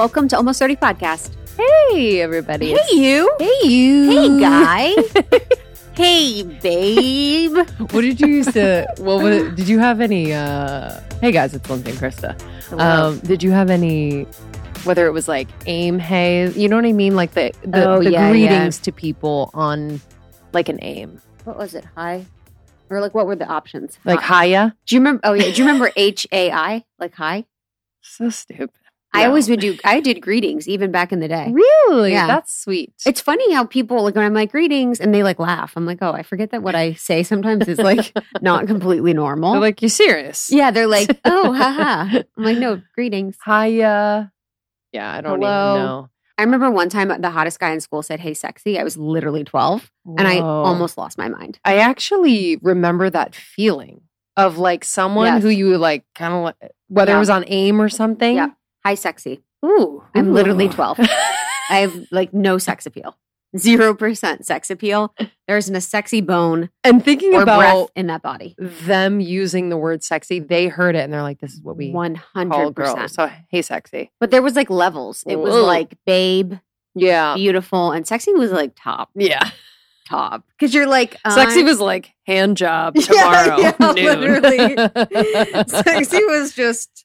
Welcome to Almost 30 Podcast. Hey, everybody. Hey, you. Hey, you. Hey, guy. hey, babe. What did you used to, what was, did you have any, uh, hey guys, it's Lindsay and Krista. Um, did you have any, whether it was like aim, hey, you know what I mean? Like the, the, Oh, the yeah, greetings to people on like an aim. what was it? Hi? Or like, what were the options? Like Hi. hiya. Do you remember? Oh, yeah. Do you remember H A I? Like, hi? So stupid. I always would do, I did greetings even back in the day. Really? Yeah. That's sweet. It's funny how people like when I'm like greetings and they like laugh. I'm like, oh, I forget that what I say sometimes is like not completely normal. They're like, you serious? yeah, they're like, oh, haha. I'm like, no, greetings. Hiya. Yeah, I don't Hello. even know. I remember one time the hottest guy in school said, hey, sexy. I was literally 12 and I almost lost my mind. I actually remember that feeling of like someone Yes. who you like kind of like, whether Yeah. it was on AIM or something. Yeah. Hi, sexy. Ooh. I'm literally 12. I have like no sex appeal. Zero percent sex appeal. There isn't a sexy bone and thinking about in that body. them using the word sexy, they heard it and they're like, this is what we One call hundred girls. percent. So, hey, sexy. But there was like levels. It was like babe, Yeah. beautiful, and sexy was like top, Yeah. top. Because you're like uh, Sexy was like hand job Yeah, tomorrow. yeah, noon. literally. sexy was just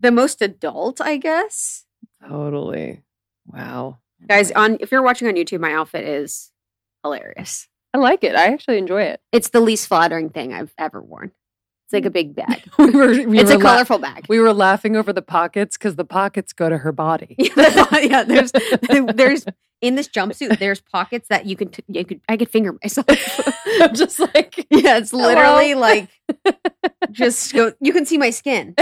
the most adult, I guess. totally. Wow. Guys, on if you're watching on YouTube, my outfit is hilarious. I like it. I actually enjoy it. It's the least flattering thing I've ever worn. It's like a big bag. We were, we it's a la- colorful bag. we were laughing over the pockets because the pockets go to her body. yeah, there's there's in this jumpsuit. There's pockets that you could t- you could I could finger myself. I'm just like, yeah, it's literally Hello. like just go. You can see my skin.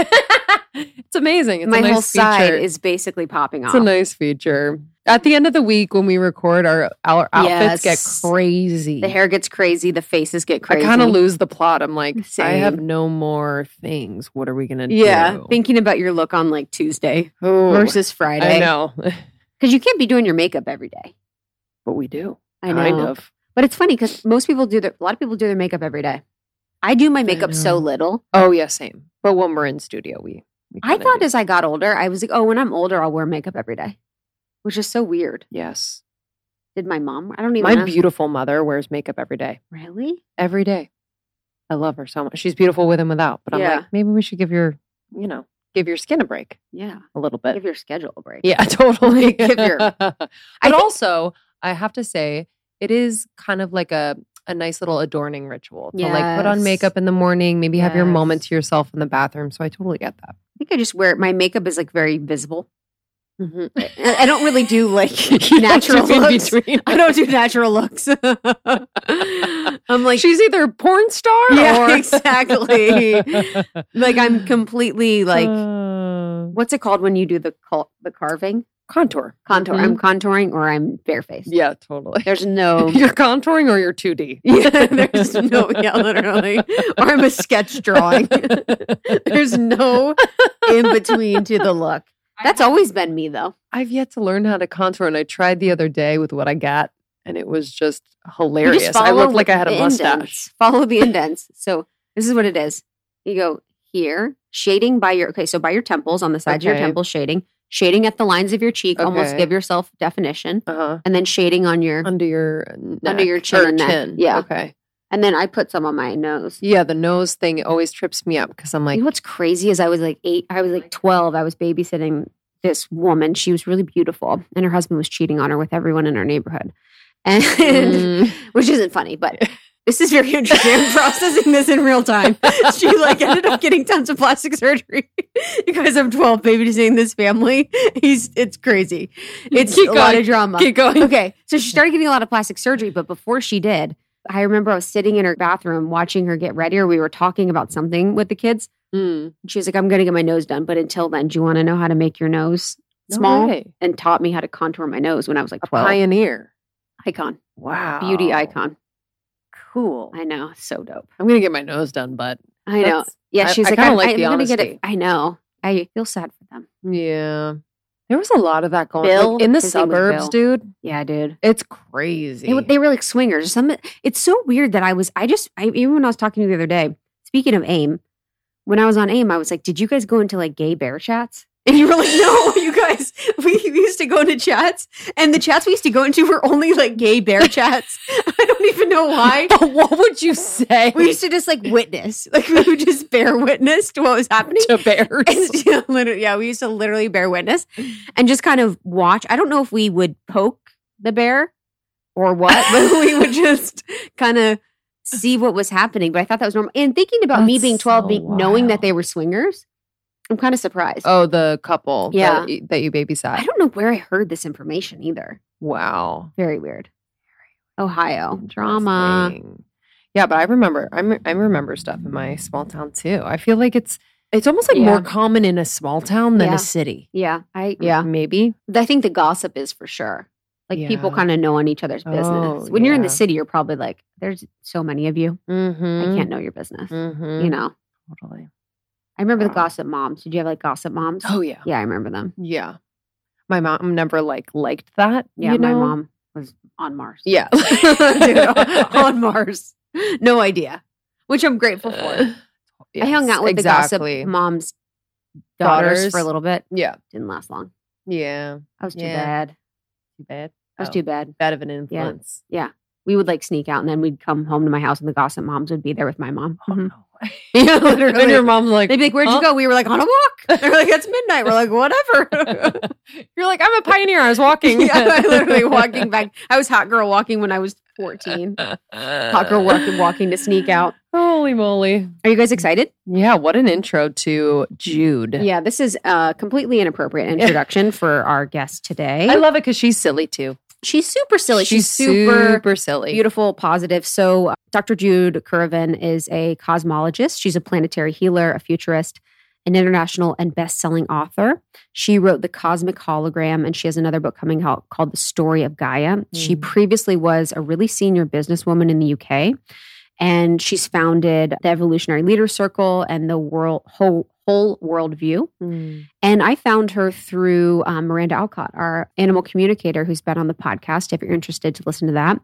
It's amazing. It's my a nice whole side feature. is basically popping off. It's a nice feature. At the end of the week, when we record, our our outfits Yes. get crazy. the hair gets crazy. The faces get crazy. I kind of lose the plot. I'm like, I have no more things. What are we gonna Yeah, do? Yeah, thinking about your look on like Tuesday Ooh, versus Friday. I know, because you can't be doing your makeup every day. but we do. I know, Kind of. but it's funny because most people do their. A lot of people do their makeup every day. I do my makeup so little. Oh yeah, same. But when we're in studio, we. I thought as I got older, I was like, oh, when I'm older, I'll wear makeup every day, which is so weird. yes. Did my mom? I don't even My know. beautiful mother wears makeup every day. really? Every day. I love her so much. She's beautiful with and without. But I'm Yeah. like, maybe we should give your, you know, give your skin a break Yeah. a little bit. Give your schedule a break. Yeah, totally. Give your- but think- also, I have to say, it is kind of like a a nice little adorning ritual to like put on makeup in the morning, maybe have your moment to yourself in the bathroom. So I totally get that. I think I just wear my makeup is like very visible. Mhm. I I don't really do like natural looks. I don't do natural looks. I'm like, She's either a porn star Yeah, or exactly. like I'm completely like, Uh, what's it called when you do the the carving contour. contour? Mhm. I'm contouring or I'm barefaced. Yeah, totally. There's no. You're contouring or you're 2D. Yeah, there's no, yeah, literally. Or I'm a sketch drawing. There's no in between to the look. That's always been me, though. I've yet to learn how to contour, and I tried the other day with what I got, and it was just hilarious. just I looked like I had a mustache. indents. Follow the indents. So this is what it is. You go here, shading by your okay. So by your temples on the sides of your Okay. temples, shading, shading at the lines of your cheek, almost give yourself definition, Uh-huh. and then shading on your. Under your neck, Under your chin or and neck. chin. Yeah. Okay. And then I put some on my nose. Yeah, the nose thing always trips me up because I'm like, you know what's crazy is I was like eight, I was like 12. I was babysitting this woman. She was really beautiful, and her husband was cheating on her with everyone in her neighborhood. And mm, which isn't funny, but this is very interesting. I'm processing this in real time. She like ended up getting tons of plastic surgery. you guys, I'm 12 babysitting this family. He's it's crazy. It's Keep a lot of drama. keep going. Okay, so she started getting a lot of plastic surgery, but before she did, I remember I was sitting in her bathroom watching her get ready, or we were talking about something with the kids. Mm. She was like, "I'm going to get my nose done, but until then, do you want to know how to make your nose small?" way. and taught me how to contour my nose when I was like A pioneer. icon, Wow. beauty icon. Cool. I know, so dope. I'm gonna get my nose done, but I know. Yeah, I- she's I like, kinda I'm, like I'm gonna get it. I know. I feel sad for them. yeah. There was a lot of that going Bill? like, in the His name was suburbs, dude. Yeah, dude. It's crazy. They, they were like swingers. Some. It's so weird that I was. I just. I even when I was talking to you the other day. Speaking of AIM, when I was on AIM, I was like, "Did you guys go into like gay bear chats?" And you were like, no, you guys, we used to go into chats and the chats we used to go into were only like gay bear chats. I don't even know why. what would you say We used to just like witness, like we would just bear witness to what was happening. to bears? And, yeah, literally, yeah, we used to literally bear witness and just kind of watch. I don't know if we would poke the bear or what, but we would just kind of see what was happening. But I thought that was normal. And thinking about me being 12, so being, knowing that they were swingers, I'm kind of surprised. oh, the couple Yeah. that, that you babysat. I don't know where I heard this information either. wow. Very weird. Ohio drama. Yeah, but I remember I, me- I remember stuff in my small town too. I feel like it's it's almost like Yeah. more common in a small town than Yeah. a city. Yeah, I yeah. Maybe. I think the gossip is for sure. Like people kind of know on each other's business. Oh, when you're in the city, you're probably like, "There's so many of you. Mm-hmm. I can't know your business." Mm-hmm. You know. Totally. I remember the gossip moms. Did you have like gossip moms? Oh yeah. Yeah, I remember them. Yeah. My mom never like liked that. Yeah, my know? mom was on Mars. Yeah. Dude, on Mars. No idea. Which I'm grateful for. I hung out with exactly. the gossip moms' daughters, Daughters. for a little bit. Yeah. Didn't last long. Yeah. I was too Yeah. bad. Too bad. I was Oh, too bad. bad of an influence. Yeah. We would like sneak out and then we'd come home to my house and the gossip moms would be there with my mom. Oh, Mhm. no Yeah, and your mom's like, They'd be like, Where'd "Huh?" you go? We were like, On a walk. They're like, It's midnight. We're like, Whatever. You're like, I'm a pioneer. I was walking. yeah, I literally walking back. I was hot girl walking when I was 14. Hot girl walking, walking to sneak out. Holy moly. Are you guys excited? Yeah, what an intro to Jude. Yeah, this is a completely inappropriate introduction for our guest today. I love it because she's silly too. She's super silly. She's, She's, super, super silly. beautiful, positive. So, uh, Dr. Jude Currivan is a cosmologist. She's a planetary healer, a futurist, an international and best-selling author. She wrote The Cosmic Hologram, and she has another book coming out called The Story of Gaia. She Mm. previously was a really senior businesswoman in the UK, and she's founded the Evolutionary Leader Circle and the World Whole Whole World View. Mm. And I found her through um, Miranda Alcott, our animal communicator who's been on the podcast, if you're interested to listen to that.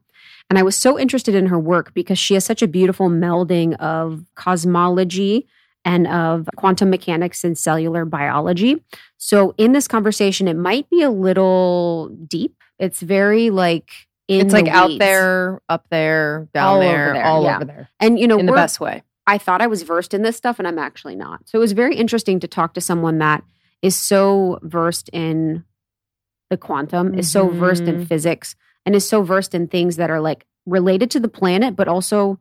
And I was so interested in her work because she has such a beautiful melding of cosmology and of quantum mechanics and cellular biology. So in this conversation, it might be a little deep. It's very like in It's like out there, up there, down All there, there, all yeah. over there. And you know, in the best way. I thought I was versed in this stuff and I'm actually not. So it was very interesting to talk to someone that is so versed in the quantum, is so versed in Mhm. physics, and is so versed in things that are like related to the planet, but also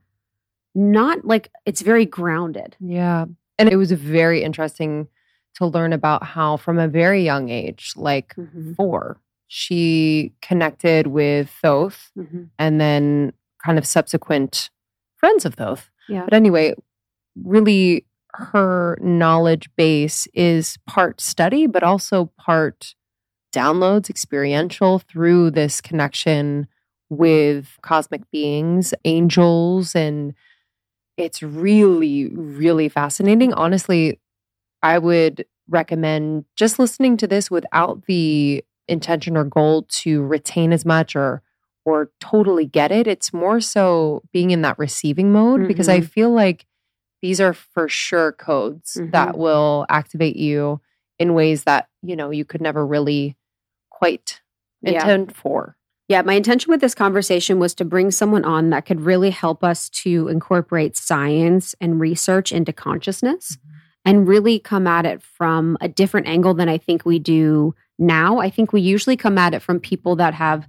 not like it's very grounded. Yeah. And it was very interesting to learn about how, from a very young age, like Mhm. four, she connected with Thoth Mhm. and then kind of subsequent friends of Thoth. Yeah. But anyway, really her knowledge base is part study, but also part downloads, experiential through this connection with cosmic beings, angels, and it's really, really fascinating. Honestly, I would recommend just listening to this without the intention or goal to retain as much or or totally get it. It's more so being in that receiving mode because I mm-hmm. feel like these are for sure codes that mm-hmm. will activate you in ways that, you know, you could never really quite Yeah. intend for. Yeah, my intention with this conversation was to bring someone on that could really help us to incorporate science and research into consciousness mm-hmm. and really come at it from a different angle than I think we do now. I think we usually come at it from people that have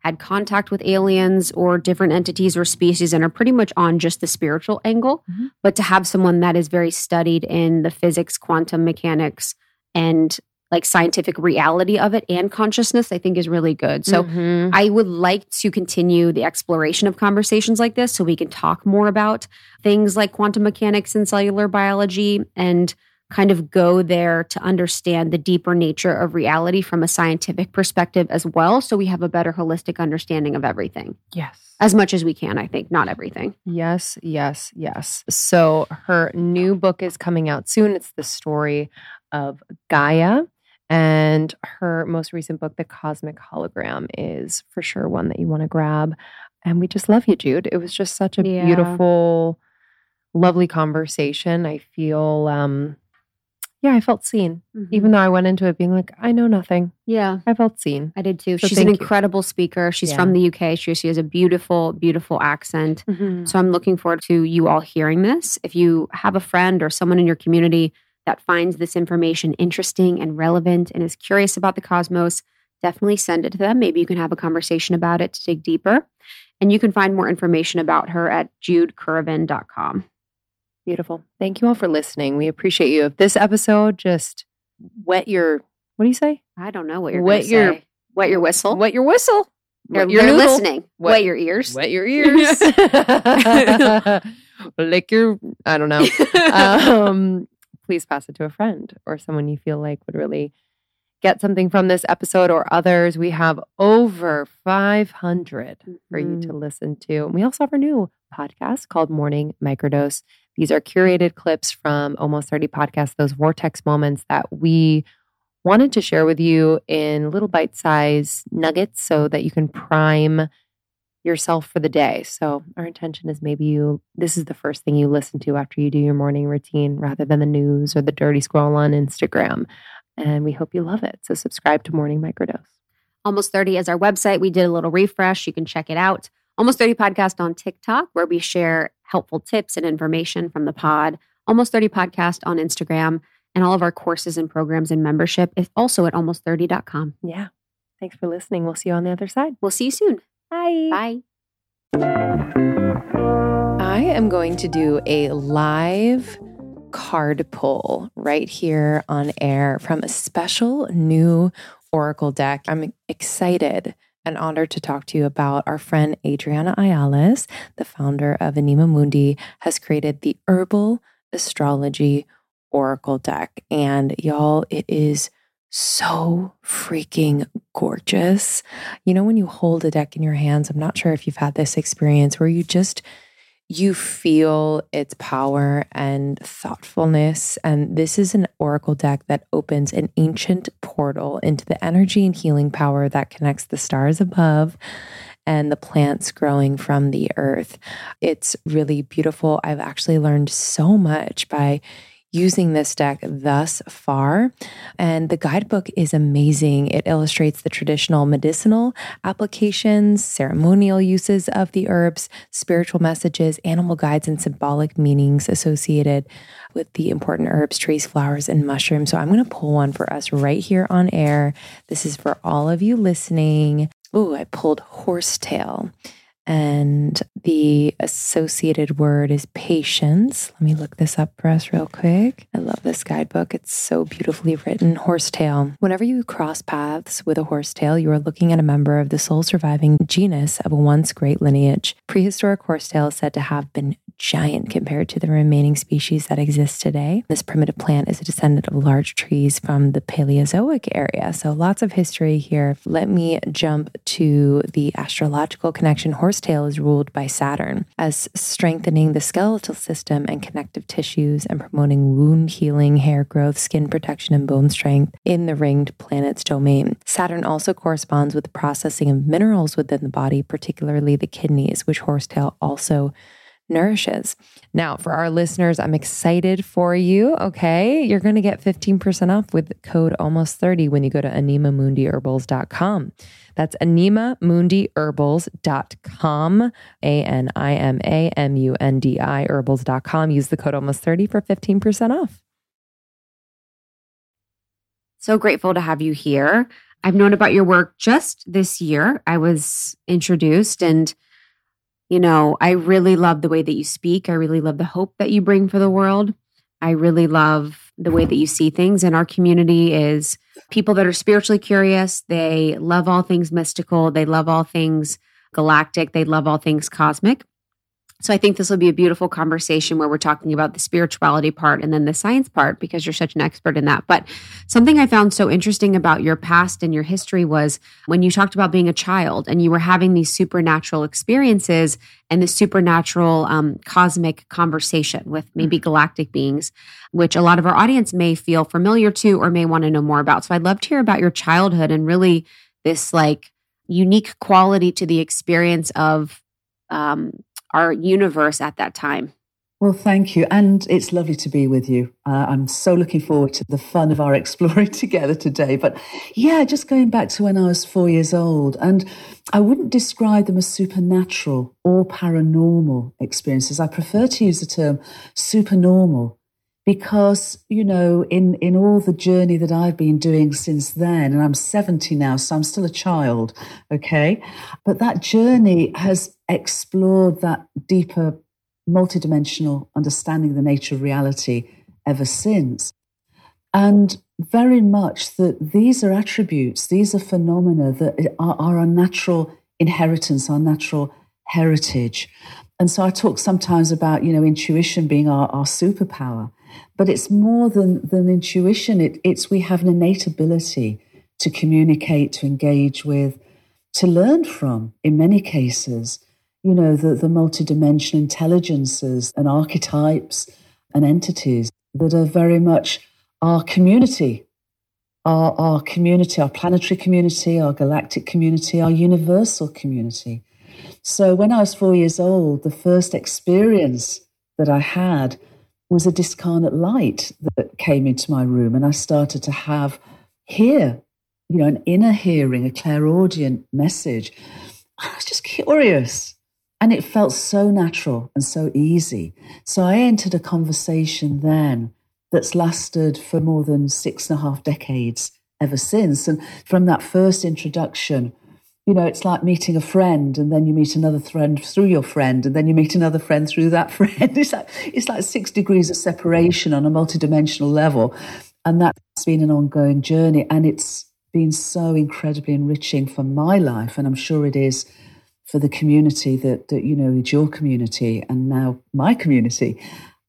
had contact with aliens or different entities or species and are pretty much on just the spiritual angle. Mhm. But to have someone that is very studied in the physics, quantum mechanics, and like scientific reality of it and consciousness, I think is really good. So Mhm. I would like to continue the exploration of conversations like this so we can talk more about things like quantum mechanics and cellular biology and kind of go there to understand the deeper nature of reality from a scientific perspective as well. So we have a better holistic understanding of everything yes. as much as we can, I think, not everything. Yes, yes, yes. So her new book is coming out soon. It's the story of Gaia. And her most recent book, The Cosmic Hologram, is for sure one that you want to grab. And we just love you, Jude. It was just such a Yeah. beautiful, lovely conversation. I feel um yeah, I felt seen. Even though I went into it being like, I know nothing. yeah, I felt seen. I did too. So She's an thank you. incredible speaker. She's Yeah. from the UK. She, she has a beautiful, beautiful accent. Mm-hmm. So I'm looking forward to you all hearing this. If you have a friend or someone in your community that finds this information interesting and relevant and is curious about the cosmos, definitely send it to them. Maybe you can have a conversation about it to dig deeper. And you can find more information about her at judecurrivan.com. Beautiful. Thank you all for listening. We appreciate you. If this episode just wet your, what do you say? I don't know what you're Wet your- your wet your whistle. Wet your whistle. Wet your they're listening. Wet- Wet, your ears. Wet your ears. Lick your, I don't know. um, please pass it to a friend or someone you feel like would really get something from this episode or others. We have over 500 for you to mm-hmm. listen to. And we also have our new podcast called Morning Microdose. These are curated clips from almost 30 podcasts, those vortex moments that we wanted to share with you in little bite size nuggets so that you can prime yourself for the day. So our intention is maybe you this is the first thing you listen to after you do your morning routine rather than the news or the dirty scroll on Instagram. And we hope you love it. So subscribe to Morning Microdose. Almost 30 is our website. We did a little refresh. You can check it out. Almost 30 podcast on TikTok, where we share helpful tips and information from the pod. Almost 30 podcast on Instagram. And all of our courses and programs and membership is also at almost30.com. Yeah. Thanks for listening. We'll see you on the other side. We'll see you soon. Bye. Bye. I am going to do a live card pull right here on air from a special new Oracle deck. I'm excited and honored to talk to you about our friend Adriana Ayales, the founder of Anima Mundi, has created the Herbal Astrology Oracle deck. And y'all, it is so freaking gorgeous. You know, when you hold a deck in your hands, I'm not sure if you've had this experience where you just you feel its power and thoughtfulness. And this is an oracle deck that opens an ancient portal into the energy and healing power that connects the stars above and the plants growing from the earth. It's really beautiful. I've actually learned so much by using this deck thus far. And the guidebook is amazing. It illustrates the traditional medicinal applications, ceremonial uses of the herbs, spiritual messages, animal guides, and symbolic meanings associated with the important herbs, trees, flowers, and mushrooms. So I'm going to pull one for us right here on air. This is for all of you listening. Ooh, I pulled horsetail. And the associated word is patience. Let me look this up for us real quick. I love this guidebook. It's so beautifully written. Horsetail. Whenever you cross paths with a horsetail, you are looking at a member of the sole surviving genus of a once great lineage. Prehistoric horsetail is said to have been giant compared to the remaining species that exist today. This primitive plant is a descendant of large trees from the Paleozoic area. So lots of history here. Let me jump to the astrological connection. Horsetail is ruled by Saturn as strengthening the skeletal system and connective tissues and promoting wound healing, hair growth, skin protection, and bone strength in the ringed planet's domain. Saturn also corresponds with the processing of minerals within the body, particularly the kidneys, which horsetail also nourishes. Now, for our listeners, I'm excited for you. Okay. You're going to get 15% off with code almost 30 when you go to animamundiherbals.com. That's animamundiherbals.com. A N I M A M U N D I herbals.com. Use the code almost 30 for 15% off. So grateful to have you here. I've known about your work just this year. I was introduced and you know, I really love the way that you speak. I really love the hope that you bring for the world. I really love the way that you see things. And our community is people that are spiritually curious. They love all things mystical. They love all things galactic. They love all things cosmic. So I think this will be a beautiful conversation where we're talking about the spirituality part and then the science part because you're such an expert in that. But something I found so interesting about your past and your history was when you talked about being a child and you were having these supernatural experiences and the supernatural um, cosmic conversation with maybe galactic beings, which a lot of our audience may feel familiar to or may want to know more about. So I'd love to hear about your childhood and really this like unique quality to the experience of um, our universe at that time. Well, thank you. And it's lovely to be with you. Uh, I'm so looking forward to the fun of our exploring together today. But yeah, just going back to when I was four years old, and I wouldn't describe them as supernatural or paranormal experiences. I prefer to use the term supernormal because, you know, in, in all the journey that I've been doing since then, and I'm 70 now, so I'm still a child, okay? But that journey has explored that deeper multidimensional understanding of the nature of reality ever since. And very much that these are attributes, these are phenomena that are, are our natural inheritance, our natural heritage. And so I talk sometimes about, you know, intuition being our, our superpower, but it's more than, than intuition. It, it's we have an innate ability to communicate, to engage with, to learn from in many cases you know, the, the multidimensional intelligences and archetypes and entities that are very much our community, our, our community, our planetary community, our galactic community, our universal community. So when I was four years old, the first experience that I had was a discarnate light that came into my room, and I started to have hear, you know, an inner hearing, a clairaudient message. I was just curious. And it felt so natural and so easy. So I entered a conversation then that's lasted for more than six and a half decades ever since. And from that first introduction, you know, it's like meeting a friend and then you meet another friend through your friend and then you meet another friend through that friend. It's like, it's like six degrees of separation on a multidimensional level. And that's been an ongoing journey. And it's been so incredibly enriching for my life. And I'm sure it is for the community that, that, you know, it's your community and now my community.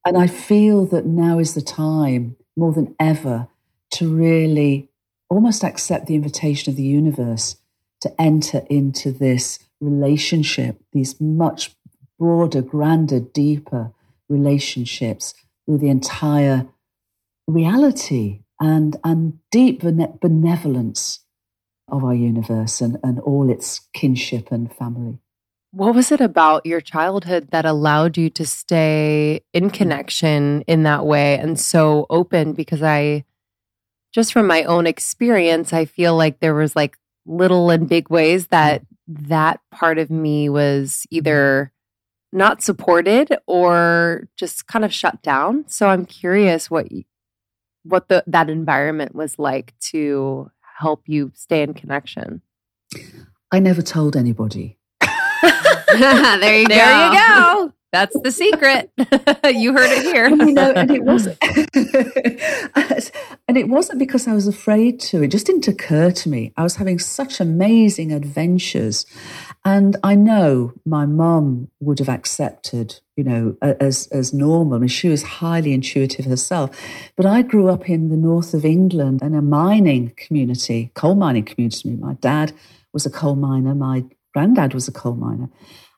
And I feel that now is the time more than ever to really almost accept the invitation of the universe to enter into this relationship, these much broader, grander, deeper relationships with the entire reality and, and deep benevolence of our universe and, and all its kinship and family. What was it about your childhood that allowed you to stay in connection in that way and so open? Because I, just from my own experience, I feel like there was like little and big ways that that part of me was either not supported or just kind of shut down. So I'm curious what what the that environment was like to help you stay in connection? I never told anybody. there you there go. There you go. That's the secret. you heard it here. you know, and it wasn't, and it wasn't because I was afraid to. It just didn't occur to me. I was having such amazing adventures, and I know my mum would have accepted, you know, as as normal. I mean, she was highly intuitive herself. But I grew up in the north of England in a mining community, coal mining community. My dad was a coal miner. My granddad was a coal miner.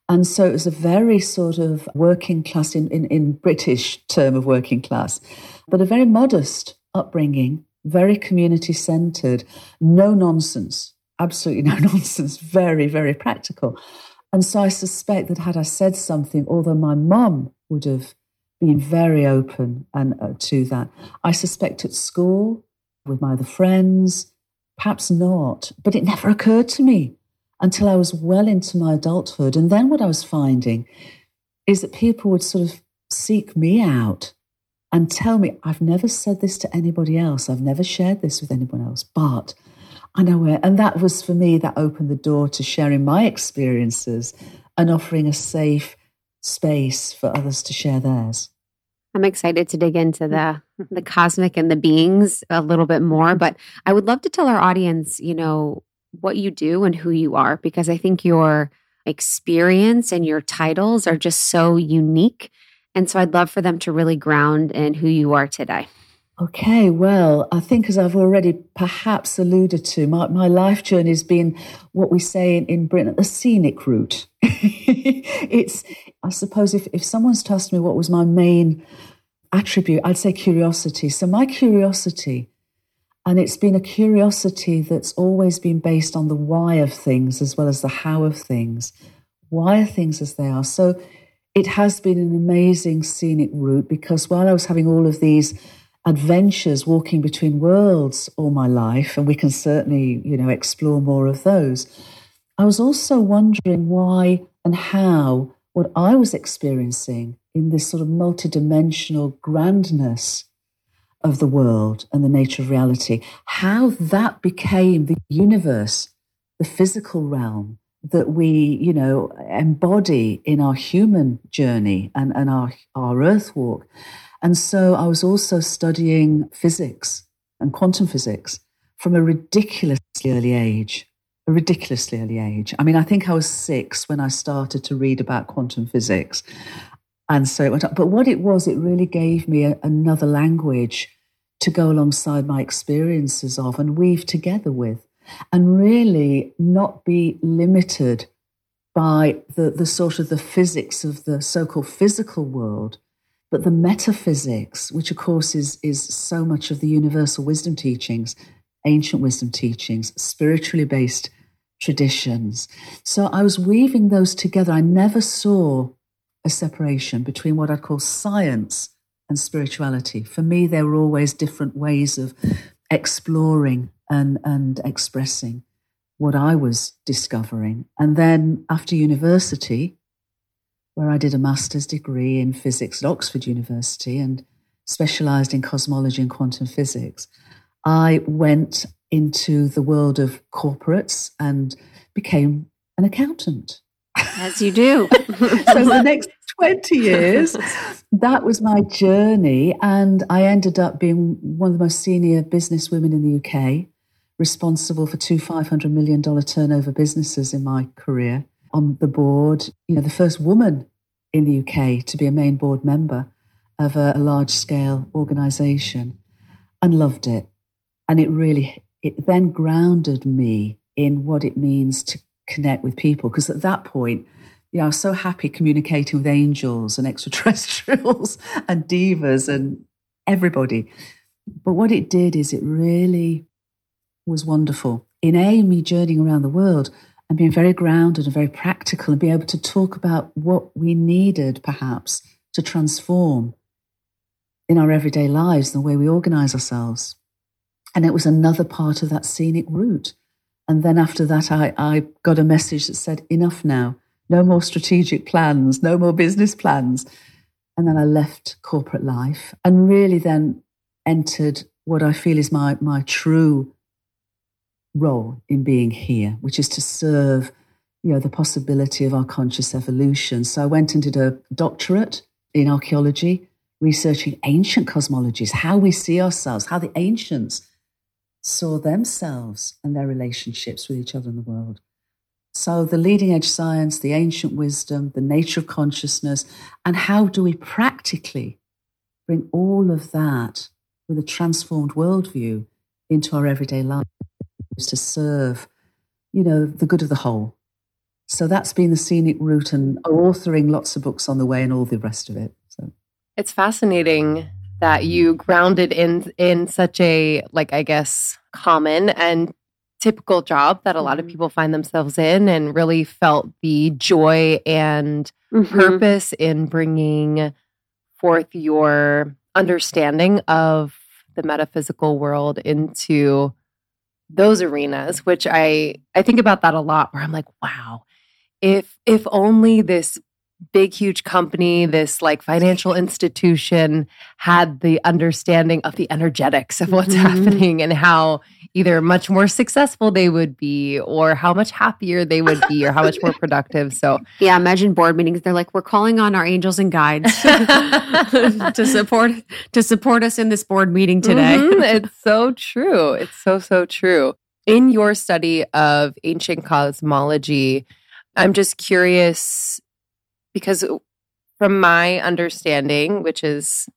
And so it was a very sort of working class, in, in, in British term of working class, but a very modest upbringing, very community centered, no nonsense, absolutely no nonsense, very, very practical. And so I suspect that had I said something, although my mum would have been very open and uh, to that, I suspect at school with my other friends, perhaps not, but it never occurred to me until I was well into my adulthood. And then what I was finding is that people would sort of seek me out and tell me, I've never said this to anybody else. I've never shared this with anyone else, but I know where. And that was for me, that opened the door to sharing my experiences and offering a safe space for others to share theirs. I'm excited to dig into the the cosmic and the beings a little bit more, but I would love to tell our audience, you know, what you do and who you are because I think your experience and your titles are just so unique. And so I'd love for them to really ground in who you are today. Okay, well, I think as I've already perhaps alluded to, my, my life journey has been what we say in, in Britain, the scenic route. it's, I suppose, if, if someone's asked me what was my main attribute, I'd say curiosity. So my curiosity and it's been a curiosity that's always been based on the why of things as well as the how of things. Why are things as they are? So it has been an amazing scenic route because while I was having all of these adventures walking between worlds all my life, and we can certainly, you know, explore more of those, I was also wondering why and how what I was experiencing in this sort of multidimensional grandness of the world and the nature of reality, how that became the universe, the physical realm that we, you know, embody in our human journey and, and our, our earth walk. And so I was also studying physics and quantum physics from a ridiculously early age a ridiculously early age. I mean, I think I was six when I started to read about quantum physics. And so it went up. But what it was, it really gave me a, another language to go alongside my experiences of and weave together with, and really not be limited by the, the sort of the physics of the so-called physical world, but the metaphysics, which of course is, is so much of the universal wisdom teachings, ancient wisdom teachings, spiritually based traditions. So I was weaving those together. I never saw a separation between what I'd call science and spirituality. For me, there were always different ways of exploring and, and expressing what I was discovering. And then after university, where I did a master's degree in physics at Oxford University and specialized in cosmology and quantum physics, I went into the world of corporates and became an accountant. As you do. so the next 20 years, that was my journey. And I ended up being one of the most senior business women in the UK, responsible for two $500 million turnover businesses in my career on the board. You know, the first woman in the UK to be a main board member of a, a large scale organization and loved it. And it really, it then grounded me in what it means to connect with people. Because at that point, you know, I was so happy communicating with angels and extraterrestrials and devas and everybody. But what it did is it really was wonderful. In A, me journeying around the world and being very grounded and very practical and be able to talk about what we needed perhaps to transform in our everyday lives, the way we organize ourselves. And it was another part of that scenic route. And then after that, I, I got a message that said, enough now, no more strategic plans, no more business plans. And then I left corporate life and really then entered what I feel is my, my true role in being here, which is to serve, you know, the possibility of our conscious evolution. So I went and did a doctorate in archaeology, researching ancient cosmologies, how we see ourselves, how the ancients saw themselves and their relationships with each other in the world. So, the leading edge science, the ancient wisdom, the nature of consciousness, and how do we practically bring all of that with a transformed worldview into our everyday lives to serve, you know, the good of the whole. So that's been the scenic route and authoring lots of books on the way and all the rest of it. So it's fascinating that you grounded in in such a like I guess common and typical job that a lot of mm-hmm. people find themselves in and really felt the joy and mm-hmm. purpose in bringing forth your understanding of the metaphysical world into those arenas which i i think about that a lot where i'm like wow if if only this big, huge company, this like financial institution had the understanding of the energetics of what's mm-hmm. happening and how either much more successful they would be or how much happier they would be or how much more productive. So, yeah, imagine board meetings. They're like, we're calling on our angels and guides to support to support us in this board meeting today. Mm-hmm. It's so true. It's so, so true. In your study of ancient cosmology, I'm just curious because from my understanding, which is,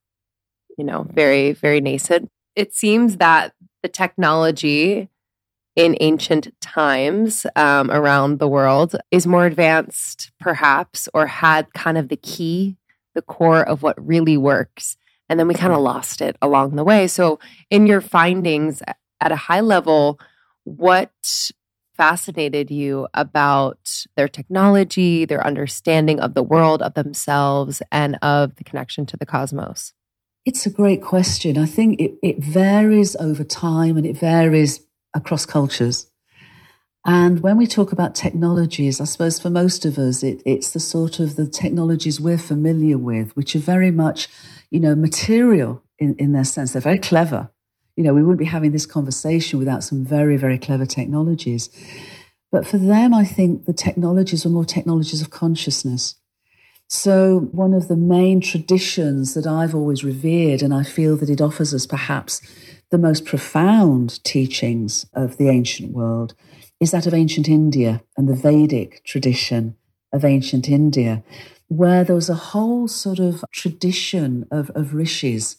you know, very, very nascent, it seems that the technology in ancient times um, around the world is more advanced, perhaps, or had kind of the key, the core of what really works. And then we kind of lost it along the way. So, in your findings at a high level, what fascinated you about their technology, their understanding of the world, of themselves, and of the connection to the cosmos? It's a great question. I think it, it varies over time and it varies across cultures. And when we talk about technologies, I suppose for most of us, it, it's the sort of the technologies we're familiar with, which are very much, you know, material in, in their sense. They're very clever. You know, we wouldn't be having this conversation without some very, very clever technologies. But for them, I think the technologies are more technologies of consciousness. So, one of the main traditions that I've always revered, and I feel that it offers us perhaps the most profound teachings of the ancient world, is that of ancient India and the Vedic tradition of ancient India, where there was a whole sort of tradition of, of rishis,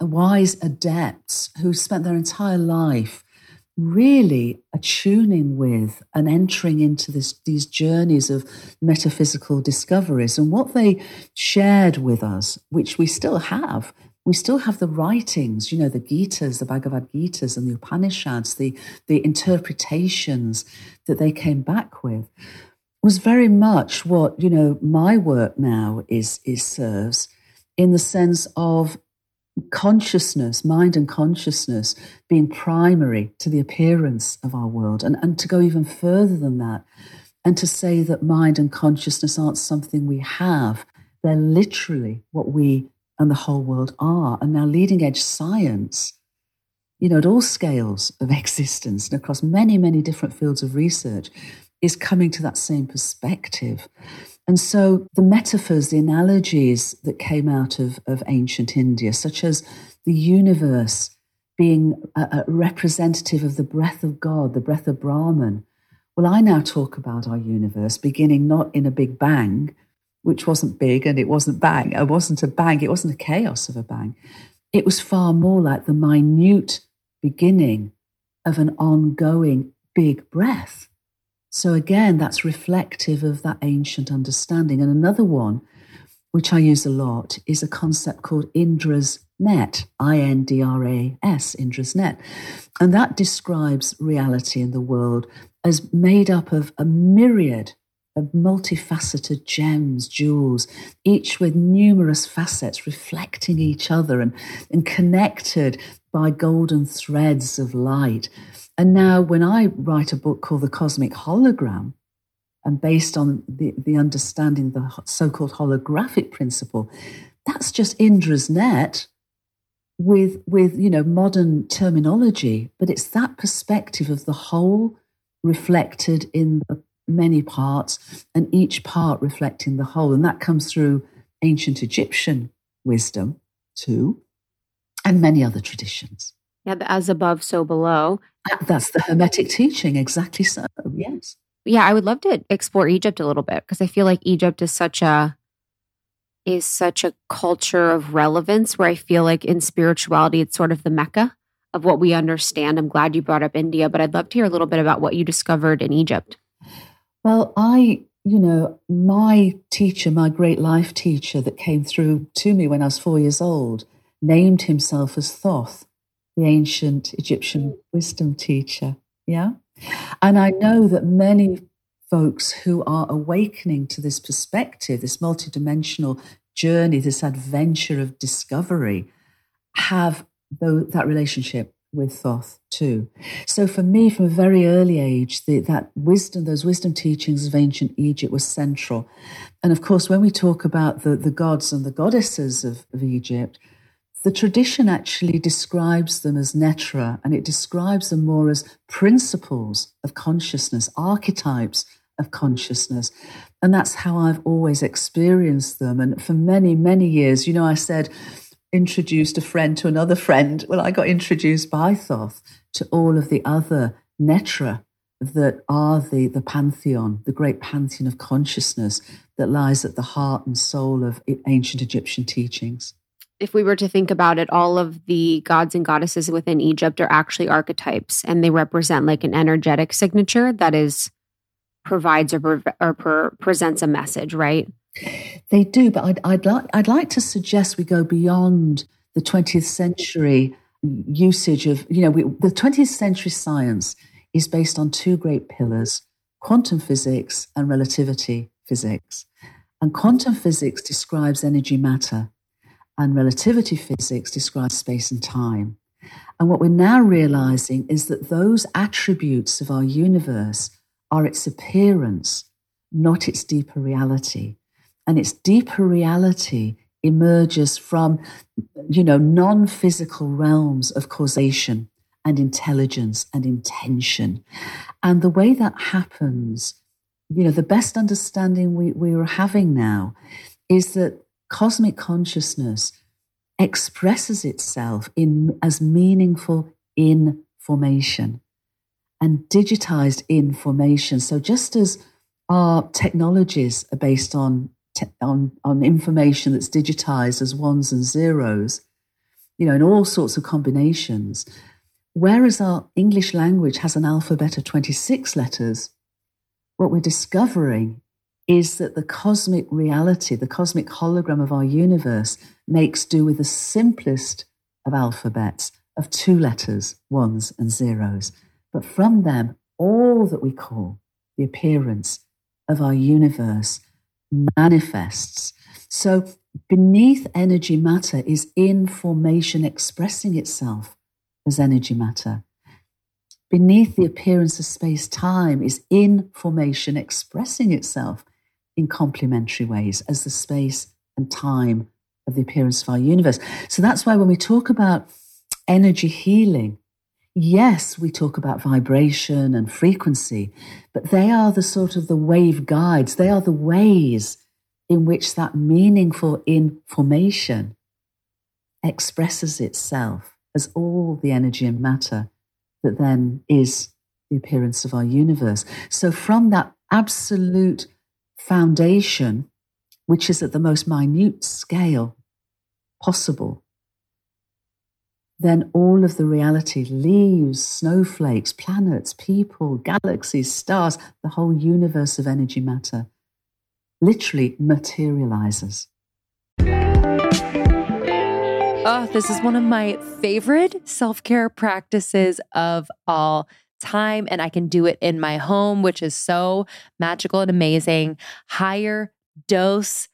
wise adepts who spent their entire life really attuning with and entering into this, these journeys of metaphysical discoveries. And what they shared with us, which we still have, we still have the writings, you know, the Gitas, the Bhagavad Gitas and the Upanishads, the, the interpretations that they came back with was very much what, you know, my work now is, is serves in the sense of consciousness, mind and consciousness being primary to the appearance of our world. And, and to go even further than that, and to say that mind and consciousness aren't something we have, they're literally what we and the whole world are. And now, leading edge science, you know, at all scales of existence and across many, many different fields of research, is coming to that same perspective. And so, the metaphors, the analogies that came out of, of ancient India, such as the universe being a, a representative of the breath of God, the breath of Brahman. Well, I now talk about our universe beginning not in a big bang, which wasn't big and it wasn't bang. It wasn't a bang. It wasn't a chaos of a bang. It was far more like the minute beginning of an ongoing big breath. So again, that's reflective of that ancient understanding. And another one, which I use a lot, is a concept called Indra's net, I N D R A S, Indra's net. And that describes reality in the world as made up of a myriad of multifaceted gems, jewels, each with numerous facets reflecting each other and, and connected by golden threads of light. And now, when I write a book called The Cosmic Hologram, and based on the, the understanding the so called holographic principle, that's just Indra's net with, with you know, modern terminology, but it's that perspective of the whole reflected in the many parts, and each part reflecting the whole. And that comes through ancient Egyptian wisdom too, and many other traditions. Yeah, as above, so below. Ah, that's the Hermetic teaching, exactly so, yes. Yeah, I would love to explore Egypt a little bit because I feel like Egypt is such a is such a culture of relevance where I feel like in spirituality it's sort of the mecca of what we understand. I'm glad you brought up India, but I'd love to hear a little bit about what you discovered in Egypt. Well, I, you know, my teacher, my great life teacher that came through to me when I was four years old, named himself as Thoth, the ancient Egyptian mm. wisdom teacher. Yeah. And I know that many folks who are awakening to this perspective, this multidimensional journey, this adventure of discovery, have that relationship with Thoth too. So for me, from a very early age, the, that wisdom, those wisdom teachings of ancient Egypt was central. And of course, when we talk about the, the gods and the goddesses of, of Egypt, the tradition actually describes them as netra, and it describes them more as principles of consciousness, archetypes of consciousness. And that's how I've always experienced them. And for many, many years, you know, I said, introduced a friend to another friend. Well, I got introduced by Thoth to all of the other netra that are the, the pantheon, the great pantheon of consciousness that lies at the heart and soul of ancient Egyptian teachings. If we were to think about it, all of the gods and goddesses within Egypt are actually archetypes and they represent like an energetic signature that is provides or, or presents a message, right? They do, but I'd, I'd, like, I'd like to suggest we go beyond the 20th century usage of, you know, we, the 20th century science is based on two great pillars quantum physics and relativity physics. And quantum physics describes energy matter, and relativity physics describes space and time. And what we're now realizing is that those attributes of our universe are its appearance, not its deeper reality. And its deeper reality emerges from, you know, non physical realms of causation and intelligence and intention. And the way that happens, you know, the best understanding we, we are having now is that cosmic consciousness expresses itself in as meaningful information and digitized information. So just as our technologies are based on te- on, on information that's digitized as ones and zeros, you know, in all sorts of combinations, whereas our English language has an alphabet of 26 letters, what we're discovering is that the cosmic reality, the cosmic hologram of our universe, makes do with the simplest of alphabets of two letters, ones and zeros. But from them, all that we call the appearance of our universe manifests. So beneath energy matter is information expressing itself as energy matter. Beneath the appearance of space time is information expressing itself in complementary ways as the space and time of the appearance of our universe. So that's why when we talk about energy healing, yes, we talk about vibration and frequency, but they are the sort of the wave guides. They are the ways in which that meaningful information expresses itself as all the energy and matter that then is the appearance of our universe. So from that absolute foundation, which is at the most minute scale possible, then all of the reality leaves snowflakes, planets, people, galaxies, stars, the whole universe of energy matter literally materializes. Oh, this is one of my favorite self care practices of all time and I can do it in my home, which is so magical and amazing. Higher dose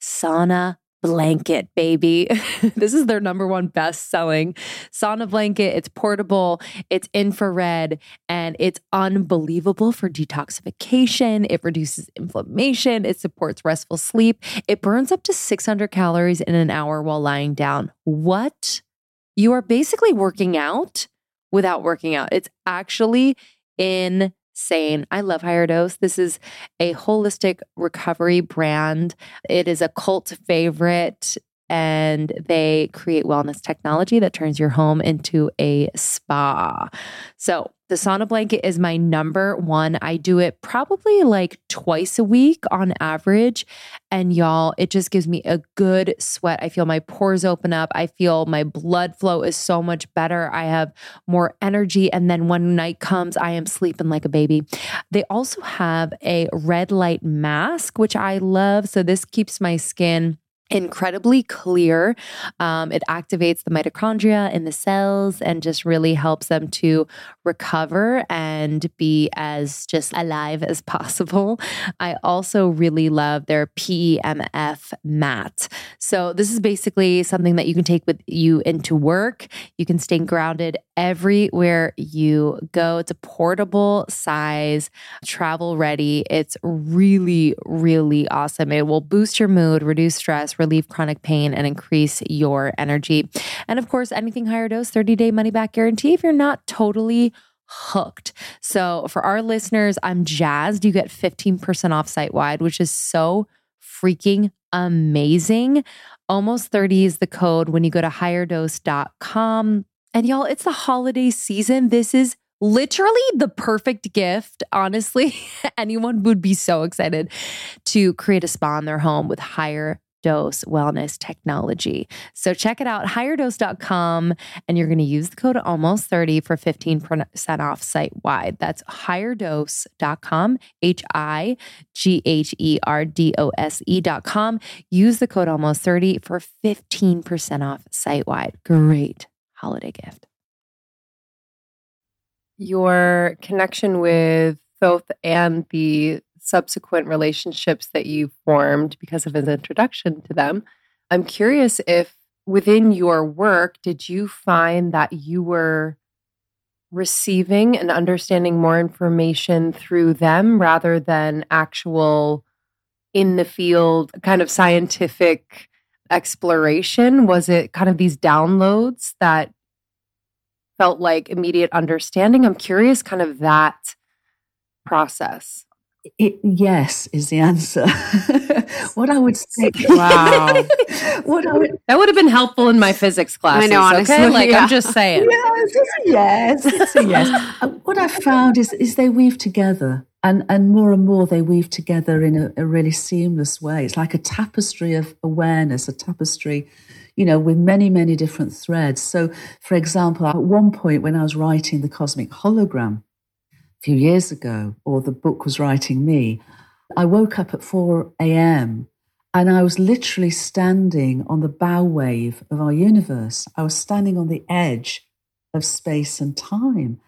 sauna blanket, baby. this is their number one best selling sauna blanket. It's portable, it's infrared, and it's unbelievable for detoxification. It reduces inflammation, it supports restful sleep. It burns up to 600 calories in an hour while lying down. What? You are basically working out without working out. It's actually insane. I love HigherDOSE. This is a holistic recovery brand. It is a cult favorite and they create wellness technology that turns your home into a spa. So, the sauna blanket is my number one. I do it probably like twice a week on average. And y'all, it just gives me a good sweat. I feel my pores open up. I feel my blood flow is so much better. I have more energy. And then when night comes, I am sleeping like a baby. They also have a red light mask, which I love. So this keeps my skin incredibly clear. Um, it activates the mitochondria in the cells and just really helps them to recover and be as just alive as possible. I also really love their PEMF mat. So this is basically something that you can take with you into work. You can stay grounded everywhere you go. It's a portable size, travel ready. It's really, really awesome. It will boost your mood, reduce stress, relieve chronic pain, and increase your energy. And of course, anything HigherDOSE, 30 day money back guarantee if you're not totally hooked. So for our listeners, I'm jazzed. You get 15% off site wide, which is so freaking amazing. Almost 30 is the code when you go to higherdose.com. And y'all, it's the holiday season. This is literally the perfect gift. Honestly, anyone would be so excited to create a spa in their home with higher dose wellness technology. So check it out, higherdose.com, and you're going to use the code almost 30 for 15% off site wide. That's higherdose.com, H I G H E R D O S E.com. Use the code almost 30 for 15% off site wide. Great holiday gift. your connection with Thoth and the subsequent relationships that you formed because of his introduction to them, I'm curious if within your work, did you find that you were receiving and understanding more information through them rather than actual in the field kind of scientific exploration? Was it kind of these downloads that felt like immediate understanding? I'm curious, kind of that process. It, yes, is the answer. what I would say. Wow. what I would, that would have been helpful in my physics class. I know, honestly. Okay? Like, yeah. I'm just saying. Yes, yes, it's a yes. What I found is, is they weave together. And, and more and more they weave together in a, a really seamless way. It's like a tapestry of awareness, a tapestry you know, with many, many different threads. So, for example, at one point when I was writing the cosmic hologram a few years ago, or the book was writing me, I woke up at 4 a.m. and I was literally standing on the bow wave of our universe. I was standing on the edge of space and time.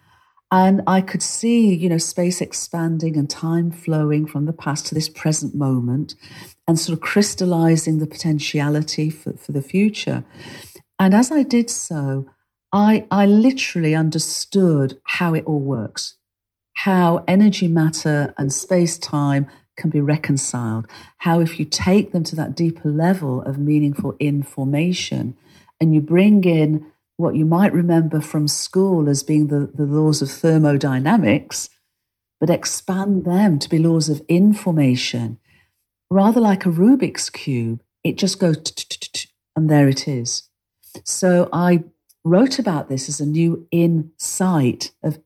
And I could see, you know, space expanding and time flowing from the past to this present moment and sort of crystallizing the potentiality for, for the future. And as I did so, I, I literally understood how it all works, how energy, matter, and space time can be reconciled, how if you take them to that deeper level of meaningful information and you bring in what you might remember from school as being the, the laws of thermodynamics, but expand them to be laws of information rather like a Rubik's Cube, it just goes and there it is. So I wrote about this as a new insight of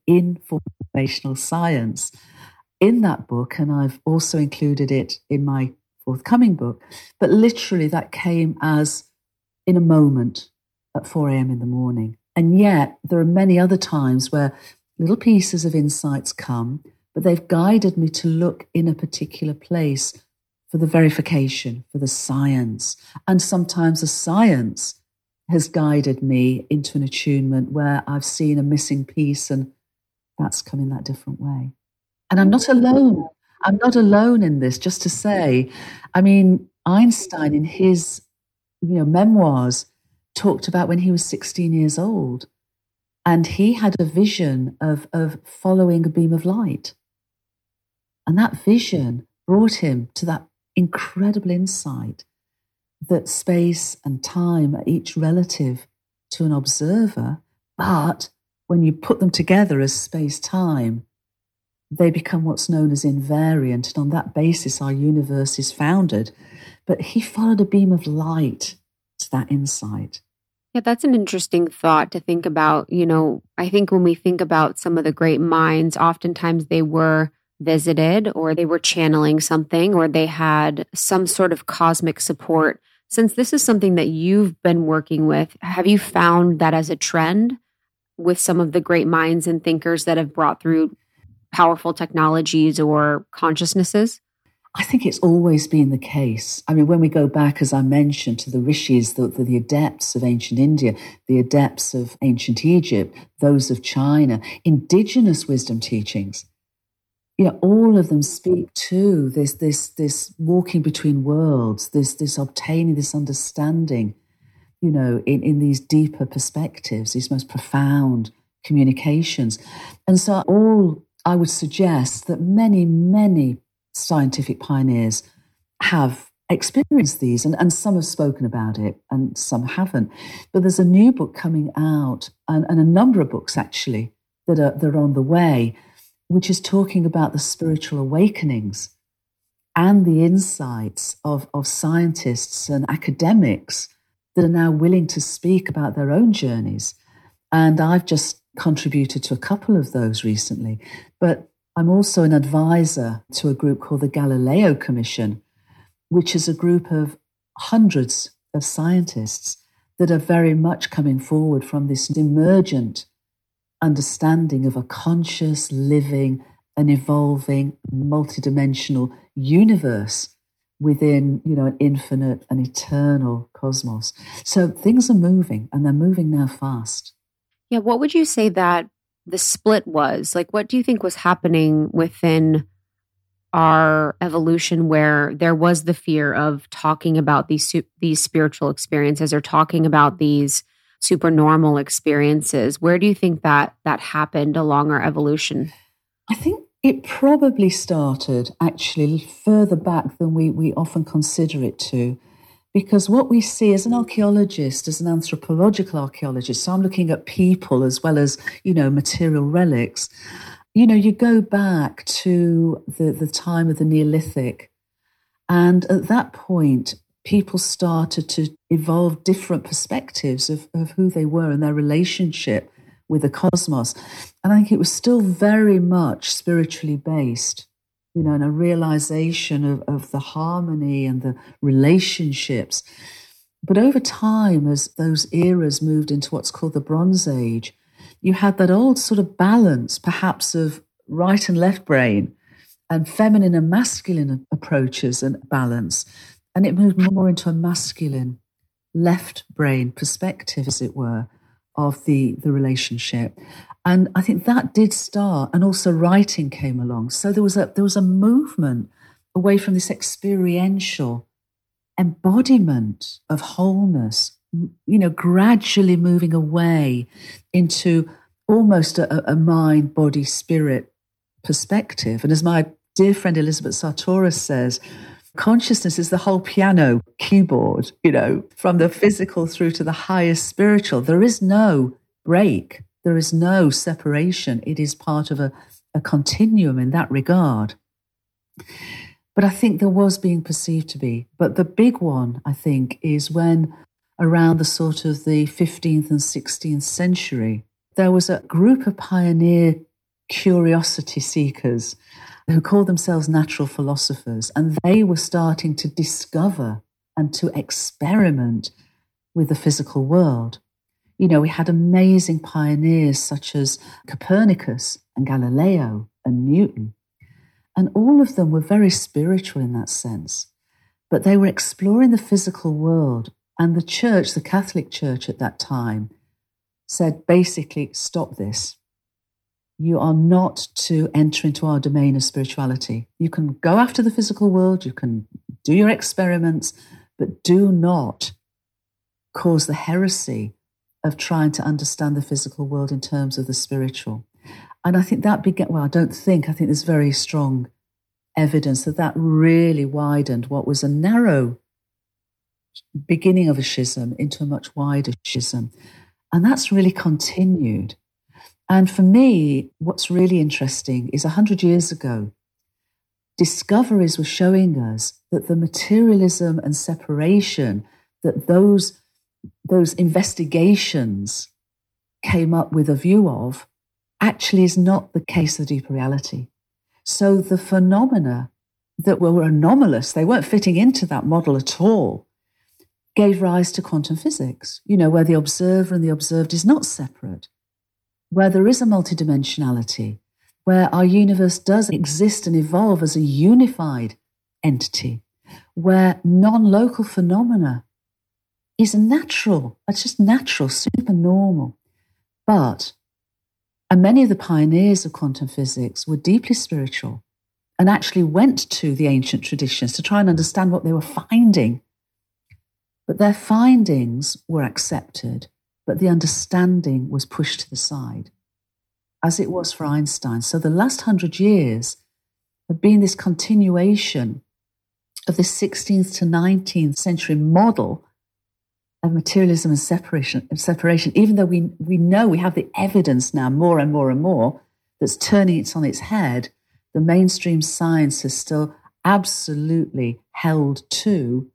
informational science in that book, and I've also included it in my forthcoming book. But literally, that came as in a moment at 4 a.m. in the morning. And yet, there are many other times where little pieces of insights come, but they've guided me to look in a particular place for the verification, for the science. And sometimes the science has guided me into an attunement where I've seen a missing piece and that's come in that different way. And I'm not alone. I'm not alone in this, just to say. I mean, Einstein in his you know, memoirs talked about when he was 16 years old and he had a vision of, of following a beam of light. And that vision brought him to that incredible insight that space and time are each relative to an observer, but when you put them together as space time, they become what's known as invariant. And on that basis, our universe is founded. But he followed a beam of light to that insight. Yeah, that's an interesting thought to think about. You know, I think when we think about some of the great minds, oftentimes they were visited or they were channeling something or they had some sort of cosmic support. Since this is something that you've been working with, have you found that as a trend with some of the great minds and thinkers that have brought through powerful technologies or consciousnesses? I think it's always been the case. I mean, when we go back, as I mentioned, to the rishis, the, the, the, adepts of ancient India, the adepts of ancient Egypt, those of China, indigenous wisdom teachings, you know, all of them speak to this, this, this walking between worlds, this, this obtaining this understanding, you know, in, in these deeper perspectives, these most profound communications. And so all I would suggest that many, many scientific pioneers have experienced these, and, and some have spoken about it and some haven't. But there's a new book coming out, and, and a number of books actually that are, that are on the way which is talking about the spiritual awakenings and the insights of, of scientists and academics that are now willing to speak about their own journeys. And I've just contributed to a couple of those recently. But I'm also an advisor to a group called the Galileo Commission, which is a group of hundreds of scientists that are very much coming forward from this emergent understanding of a conscious, living, and evolving, multidimensional universe within, you know, an infinite and eternal cosmos. So things are moving and they're moving now fast. Yeah. What would you say that the split was? Like, what do you think was happening within our evolution where there was the fear of talking about these these spiritual experiences or talking about these super normal experiences? Where do you think that that happened along our evolution? I think it probably started actually further back than we, we often consider it to. Because what we see as an archaeologist, as an anthropological archaeologist, so I'm looking at people as well as, you know, material relics. You know, you go back to the, the time of the Neolithic, and at that point, people started to evolve different perspectives of, of who they were and their relationship with the cosmos. And I think it was still very much spiritually based you know, and a realization of, of the harmony and the relationships. But over time, as those eras moved into what's called the Bronze Age, you had that old sort of balance, perhaps, of right and left brain and feminine and masculine approaches and balance. And it moved more into a masculine left brain perspective, as it were, of the, the relationship. And I think that did start, and also writing came along. So there was a there was a movement away from this experiential embodiment of wholeness, you know, gradually moving away into almost a, a mind, body, spirit perspective. And as my dear friend Elisabet Sahtouris says, consciousness is the whole piano keyboard, you know, from the physical through to the highest spiritual. There is no break there is no separation. It is part of a, a continuum in that regard. But I think there was being perceived to be. But the big one, I think, is when around the sort of the 15th and 16th century, there was a group of pioneer curiosity seekers who called themselves natural philosophers, and they were starting to discover and to experiment with the physical world. You know, we had amazing pioneers such as Copernicus and Galileo and Newton. And all of them were very spiritual in that sense. But they were exploring the physical world. And the church, the Catholic Church at that time, said basically, stop this. You are not to enter into our domain of spirituality. You can go after the physical world, you can do your experiments, but do not cause the heresy of trying to understand the physical world in terms of the spiritual. And I think that began, well, I don't think, I think there's very strong evidence that that really widened what was a narrow beginning of a schism into a much wider schism. And that's really continued. And for me, what's really interesting is 100 years ago, discoveries were showing us that the materialism and separation that those those investigations came up with a view of actually is not the case of deeper reality. So the phenomena that were anomalous, they weren't fitting into that model at all, gave rise to quantum physics, you know, where the observer and the observed is not separate, where there is a multidimensionality, where our universe does exist and evolve as a unified entity, where non local phenomena is natural. It's just natural, super normal. But, and many of the pioneers of quantum physics were deeply spiritual and actually went to the ancient traditions to try and understand what they were finding. But their findings were accepted, but the understanding was pushed to the side, as it was for Einstein. So the last hundred years have been this continuation of the 16th to 19th century model of materialism and separation, separation, even though we, we know we have the evidence now more and more and more that's turning it on its head, the mainstream science has still absolutely held to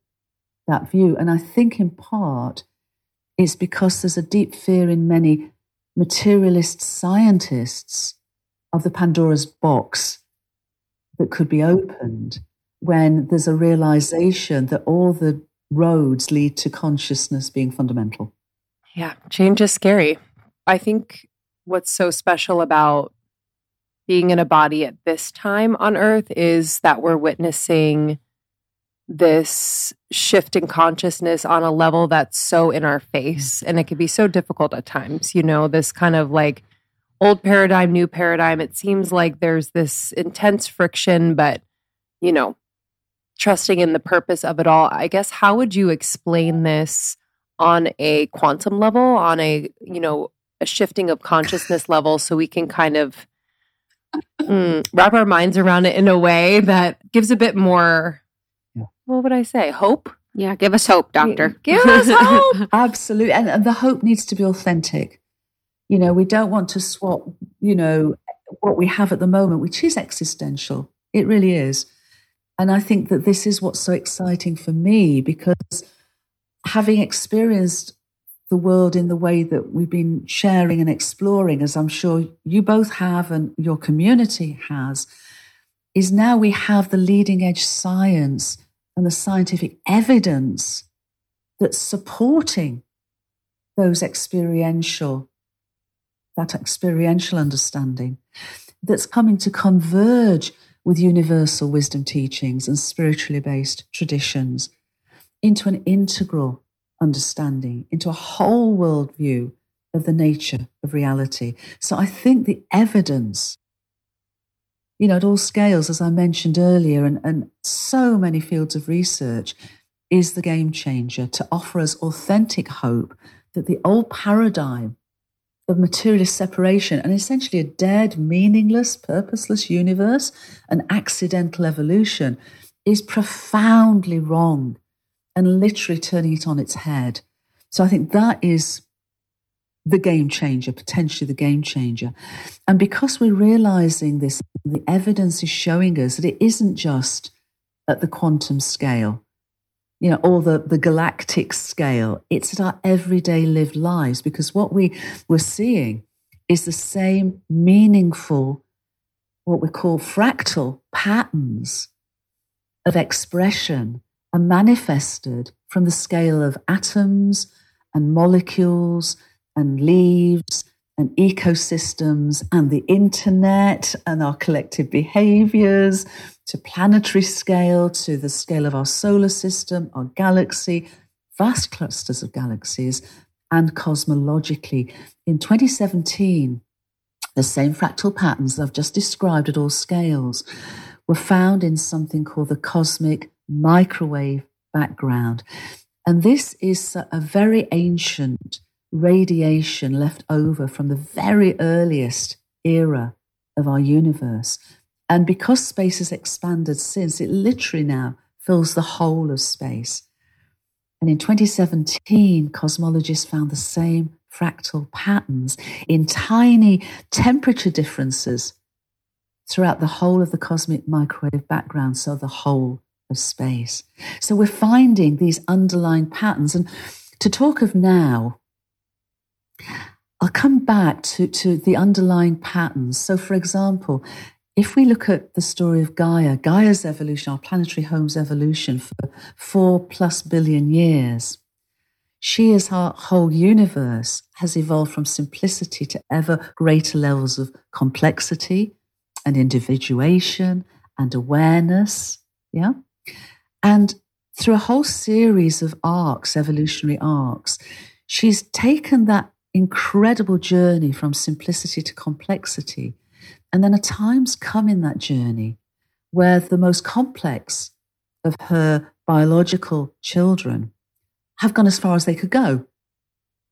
that view. And I think in part it's because there's a deep fear in many materialist scientists of the Pandora's box that could be opened when there's a realization that all the roads lead to consciousness being fundamental. Yeah, change is scary. I think what's so special about being in a body at this time on earth is that we're witnessing this shift in consciousness on a level that's so in our face and it can be so difficult at times you know this kind of like old paradigm, new paradigm. It seems like there's this intense friction, but, you know, trusting in the purpose of it all. I guess, how would you explain this on a quantum level, on a, you know, a shifting of consciousness level so we can kind of mm, wrap our minds around it in a way that gives a bit more, what would I say, hope? Yeah, give us hope, doctor. Give us hope. Absolutely. And, and the hope needs to be authentic. You know, we don't want to swap, you know, what we have at the moment, which is existential. It really is. And I think that this is what's so exciting for me because having experienced the world in the way that we've been sharing and exploring, as I'm sure you both have and your community has, is now we have the leading edge science and the scientific evidence that's supporting those experiential that experiential understanding that's coming to converge with universal wisdom teachings and spiritually based traditions into an integral understanding, into a whole world view of the nature of reality. So I think the evidence, you know, at all scales, as I mentioned earlier, and, and so many fields of research, is the game changer to offer us authentic hope that the old paradigm of materialist separation and essentially a dead, meaningless, purposeless universe, an accidental evolution, is profoundly wrong and literally turning it on its head. So I think that is the game changer, potentially the game changer. And because we're realizing this, the evidence is showing us that it isn't just at the quantum scale you know, or the, the galactic scale. It's at our everyday lived lives because what we we're seeing is the same meaningful, what we call fractal patterns of expression are manifested from the scale of atoms and molecules and leaves and ecosystems and the internet and our collective behaviors to planetary scale, to the scale of our solar system, our galaxy, vast clusters of galaxies, and cosmologically. In 2017, the same fractal patterns I've just described at all scales were found in something called the cosmic microwave background. And this is a very ancient radiation left over from the very earliest era of our universe. And because space has expanded since, it literally now fills the whole of space. And in 2017, cosmologists found the same fractal patterns in tiny temperature differences throughout the whole of the cosmic microwave background, so the whole of space. So we're finding these underlying patterns. And to talk of now, I'll come back to, to the underlying patterns. So, for example, if we look at the story of Gaia, Gaia's evolution, our planetary home's evolution for four plus billion years, she as our whole universe has evolved from simplicity to ever greater levels of complexity and individuation and awareness. Yeah. And through a whole series of arcs, evolutionary arcs, she's taken that incredible journey from simplicity to complexity and then a time's come in that journey where the most complex of her biological children have gone as far as they could go.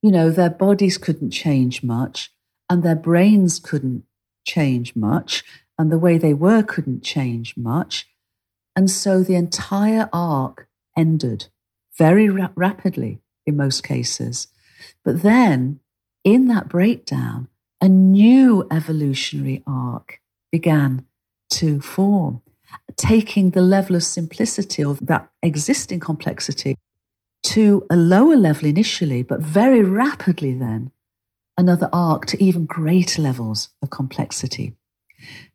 You know, their bodies couldn't change much, and their brains couldn't change much, and the way they were couldn't change much. And so the entire arc ended very ra- rapidly in most cases. But then in that breakdown, a new evolutionary arc began to form, taking the level of simplicity of that existing complexity to a lower level initially, but very rapidly then another arc to even greater levels of complexity.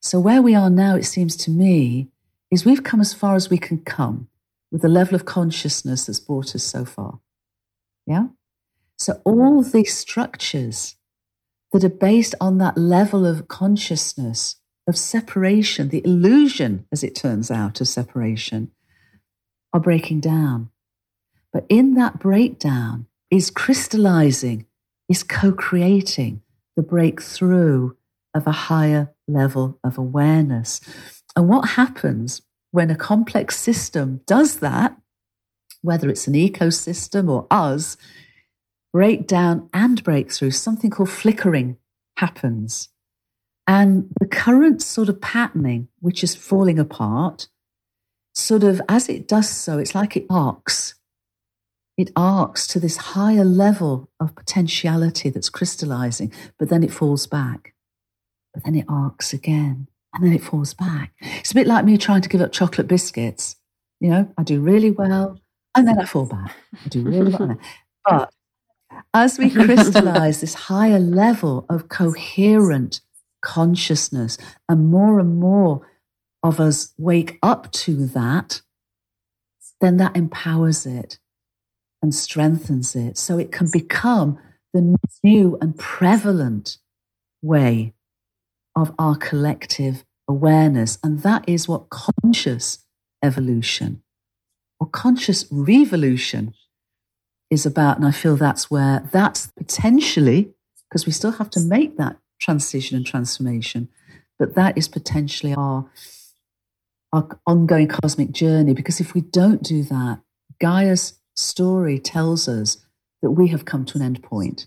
So, where we are now, it seems to me, is we've come as far as we can come with the level of consciousness that's brought us so far. Yeah? So, all these structures that are based on that level of consciousness, of separation, the illusion, as it turns out, of separation, are breaking down. But in that breakdown is crystallizing, is co creating the breakthrough of a higher level of awareness. And what happens when a complex system does that, whether it's an ecosystem or us, breakdown and breakthrough, something called flickering happens. And the current sort of patterning, which is falling apart, sort of as it does so, it's like it arcs. It arcs to this higher level of potentiality that's crystallizing, but then it falls back. But then it arcs again, and then it falls back. It's a bit like me trying to give up chocolate biscuits. You know, I do really well, and then I fall back. I do really well. But as we crystallize this higher level of coherent consciousness, and more and more of us wake up to that, then that empowers it and strengthens it so it can become the new and prevalent way of our collective awareness. And that is what conscious evolution or conscious revolution is about. And I feel that's where that's potentially, because we still have to make that transition and transformation, but that is potentially our, our ongoing cosmic journey. Because if we don't do that, Gaia's story tells us that we have come to an end point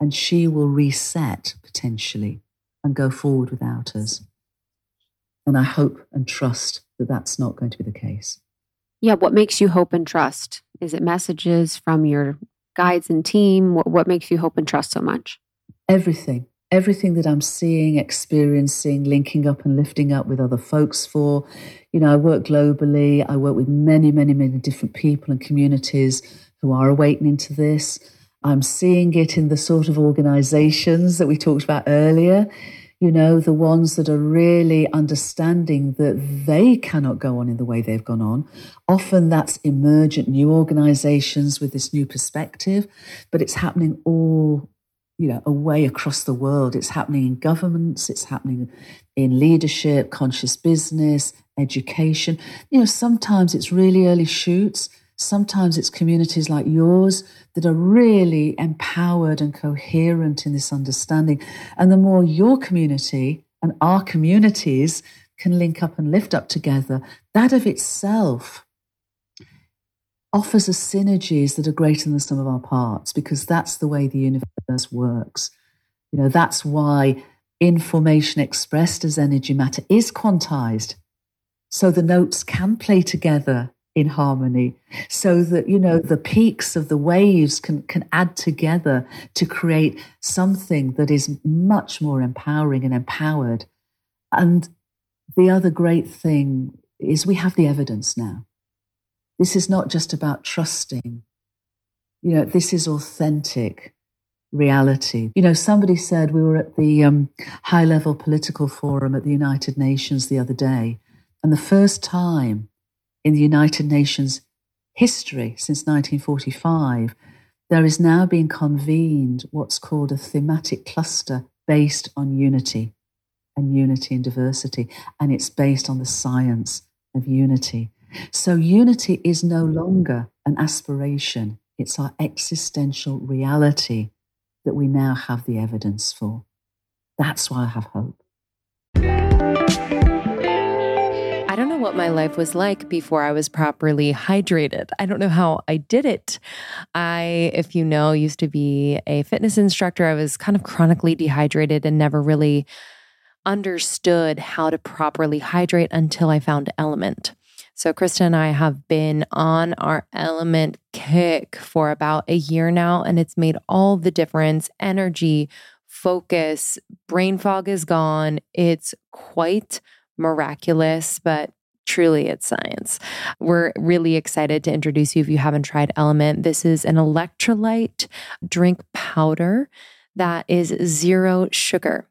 and she will reset potentially and go forward without us. And I hope and trust that that's not going to be the case. Yeah. What makes you hope and trust? Is it messages from your guides and team? What, what makes you hope and trust so much? Everything. Everything that I'm seeing, experiencing, linking up and lifting up with other folks for. You know, I work globally. I work with many, many, many different people and communities who are awakening to this. I'm seeing it in the sort of organizations that we talked about earlier you know, the ones that are really understanding that they cannot go on in the way they've gone on. Often that's emergent new organizations with this new perspective, but it's happening all, you know, away across the world. It's happening in governments, it's happening in leadership, conscious business, education. You know, sometimes it's really early shoots. Sometimes it's communities like yours that are really empowered and coherent in this understanding. And the more your community and our communities can link up and lift up together, that of itself offers us synergies that are greater than the sum of our parts because that's the way the universe works. You know, that's why information expressed as energy matter is quantized. So the notes can play together in harmony so that you know the peaks of the waves can can add together to create something that is much more empowering and empowered. And the other great thing is we have the evidence now. This is not just about trusting. You know this is authentic reality. You know somebody said we were at the um, high level political forum at the united nations the other day and the first time in the United Nations history since 1945, there is now being convened what's called a thematic cluster based on unity and unity and diversity, and it's based on the science of unity. So, unity is no longer an aspiration, it's our existential reality that we now have the evidence for. That's why I have hope. What my life was like before I was properly hydrated. I don't know how I did it. I, if you know, used to be a fitness instructor. I was kind of chronically dehydrated and never really understood how to properly hydrate until I found LMNT. So, Krista and I have been on our LMNT kick for about a year now, and it's made all the difference. Energy, focus, brain fog is gone. It's quite miraculous, but truly it's science. We're really excited to introduce you if you haven't tried LMNT. This is an electrolyte drink powder that is zero sugar.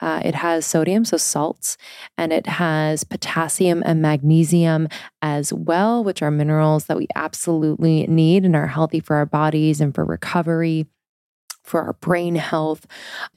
Uh, it has sodium, so salts, and it has potassium and magnesium as well, which are minerals that we absolutely need and are healthy for our bodies and for recovery for our brain health.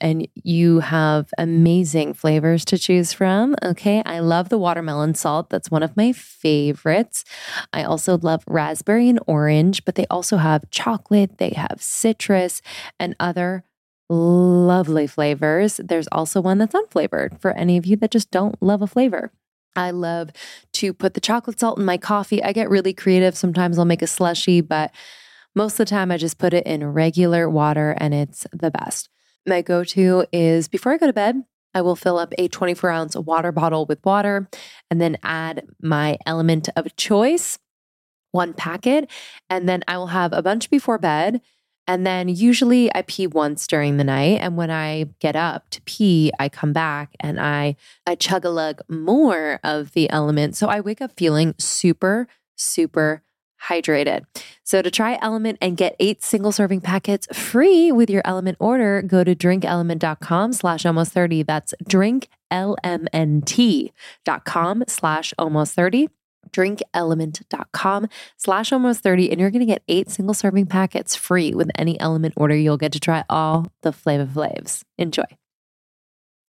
And you have amazing flavors to choose from. Okay. I love the watermelon salt. That's one of my favorites. I also love raspberry and orange, but they also have chocolate, they have citrus, and other lovely flavors. There's also one that's unflavored for any of you that just don't love a flavor. I love to put the chocolate salt in my coffee. I get really creative. Sometimes I'll make a slushy, but most of the time I just put it in regular water and it's the best. My go to is before I go to bed, I will fill up a 24 ounce water bottle with water and then add my LMNT of choice, one packet. And then I will have a bunch before bed. And then usually I pee once during the night. And when I get up to pee, I come back and I, I chug a lug more of the LMNT. So I wake up feeling super, super hydrated. So to try LMNT and get eight single serving packets free with your LMNT order, go to drinklmnt.com slash almost 30. That's drinklmnt.com slash almost 30 drinklmnt.com slash almost 30 and you're going to get eight single serving packets free with any LMNT order you'll get to try all the flavor flavs enjoy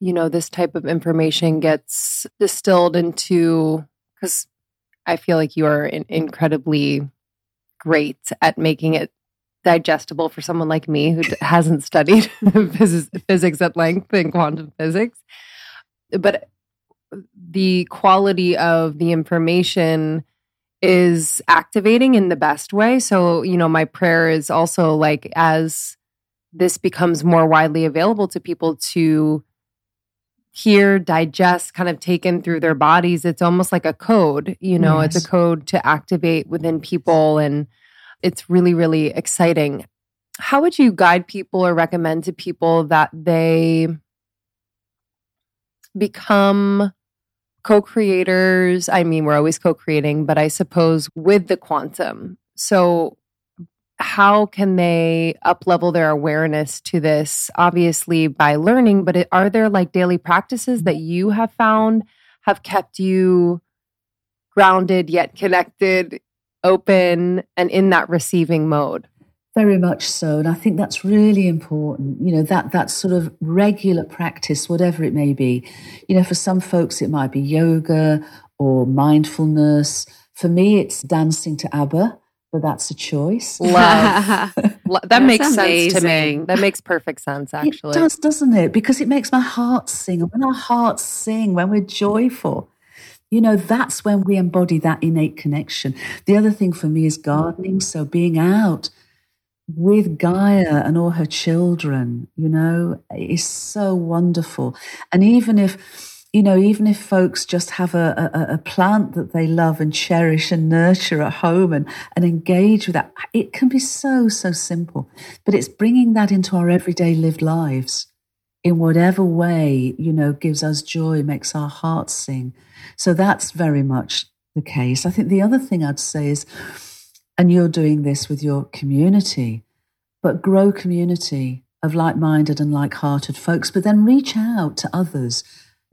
you know this type of information gets distilled into because i feel like you are incredibly great at making it digestible for someone like me who hasn't studied physics at length in quantum physics. But the quality of the information is activating in the best way. So you know my prayer is also like as this becomes more widely available to people to hear, digest, kind of taken through their bodies. It's almost like a code, you know, yes. it's a code to activate within people. And it's really, really exciting. How would you guide people or recommend to people that they become co creators? I mean, we're always co creating, but I suppose with the quantum. So, how can they up level their awareness to this obviously by learning but it, are there like daily practices that you have found have kept you grounded yet connected open and in that receiving mode Very much so. And I think that's really important. You know, that, that sort of regular practice, whatever it may be. You know, for some folks, it might be yoga or mindfulness. For me, it's dancing to ABBA, but that's a choice. Love. that makes amazing. sense to me. That makes perfect sense, actually. It does, doesn't it? Because it makes my heart sing. And when our hearts sing, when we're joyful, you know, that's when we embody that innate connection. The other thing for me is gardening. So being out with Gaia and all her children, you know, is so wonderful. And even if, you know, even if folks just have a, a, a, plant that they love and cherish and nurture at home and, and engage with that, it can be so, so simple. But it's bringing that into our everyday lived lives in whatever way, you know, gives us joy, makes our hearts sing. So that's very much the case. I think the other thing I'd say is, and you're doing this with your community, but grow community of like minded and like hearted folks, but then reach out to others.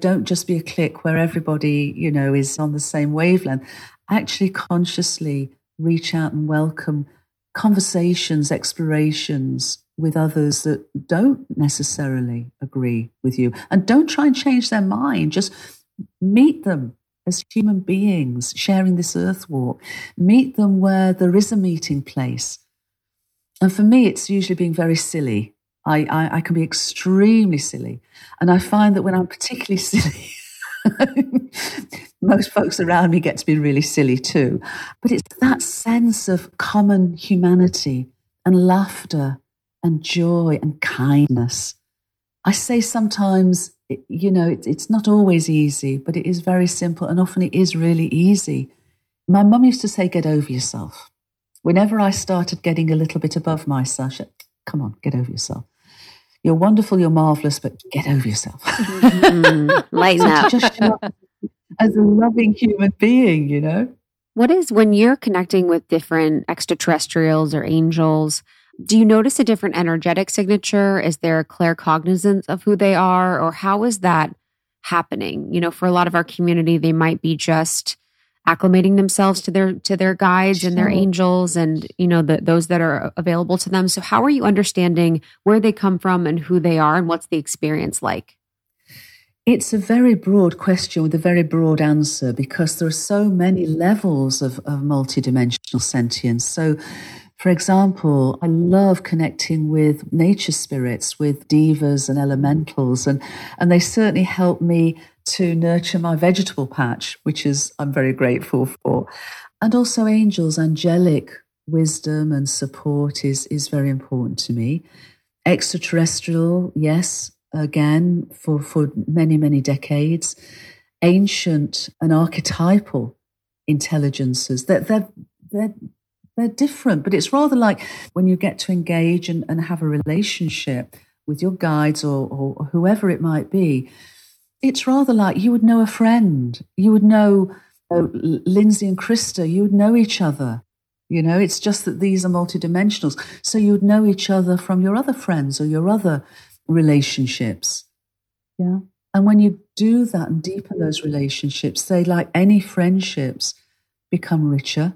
Don't just be a clique where everybody, you know, is on the same wavelength. Actually, consciously reach out and welcome conversations, explorations with others that don't necessarily agree with you. And don't try and change their mind. Just meet them as human beings sharing this earth walk. Meet them where there is a meeting place. And for me, it's usually being very silly. I, I, I can be extremely silly. And I find that when I'm particularly silly, most folks around me get to be really silly too. But it's that sense of common humanity and laughter and joy and kindness. I say sometimes you know, it, it's not always easy, but it is very simple and often it is really easy. My mum used to say, get over yourself. Whenever I started getting a little bit above myself, said, come on, get over yourself. You're wonderful, you're marvelous, but get over yourself. Mm-hmm. Lighten up. Just as a loving human being, you know? What is when you're connecting with different extraterrestrials or angels? Do you notice a different energetic signature? Is there a claircognizance of who they are, or how is that happening? You know, for a lot of our community, they might be just acclimating themselves to their to their guides sure. and their angels and you know the, those that are available to them. So how are you understanding where they come from and who they are and what's the experience like? It's a very broad question with a very broad answer because there are so many levels of, of multidimensional sentience. So for example, I love connecting with nature spirits, with devas and elementals, and, and they certainly help me to nurture my vegetable patch, which is I'm very grateful for. And also angels, angelic wisdom and support is, is very important to me. Extraterrestrial, yes, again, for, for many, many decades. Ancient and archetypal intelligences. They're, they're, they're they're different, but it's rather like when you get to engage and, and have a relationship with your guides or, or, whoever it might be. It's rather like you would know a friend. You would know uh, Lindsay and Krista. You would know each other. You know, it's just that these are multidimensionals. So you would know each other from your other friends or your other relationships. Yeah. And when you do that and deepen those relationships, they, like any friendships, become richer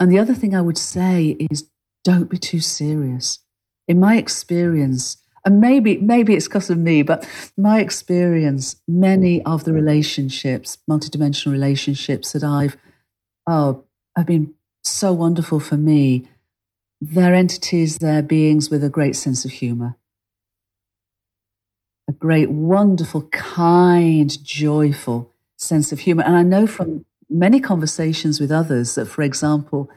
and the other thing I would say is don't be too serious. In my experience, and maybe maybe it's because of me, but my experience, many of the relationships, multidimensional relationships that I've oh have been so wonderful for me. They're entities, they're beings with a great sense of humor. A great, wonderful, kind, joyful sense of humor. And I know from many conversations with others that, for example,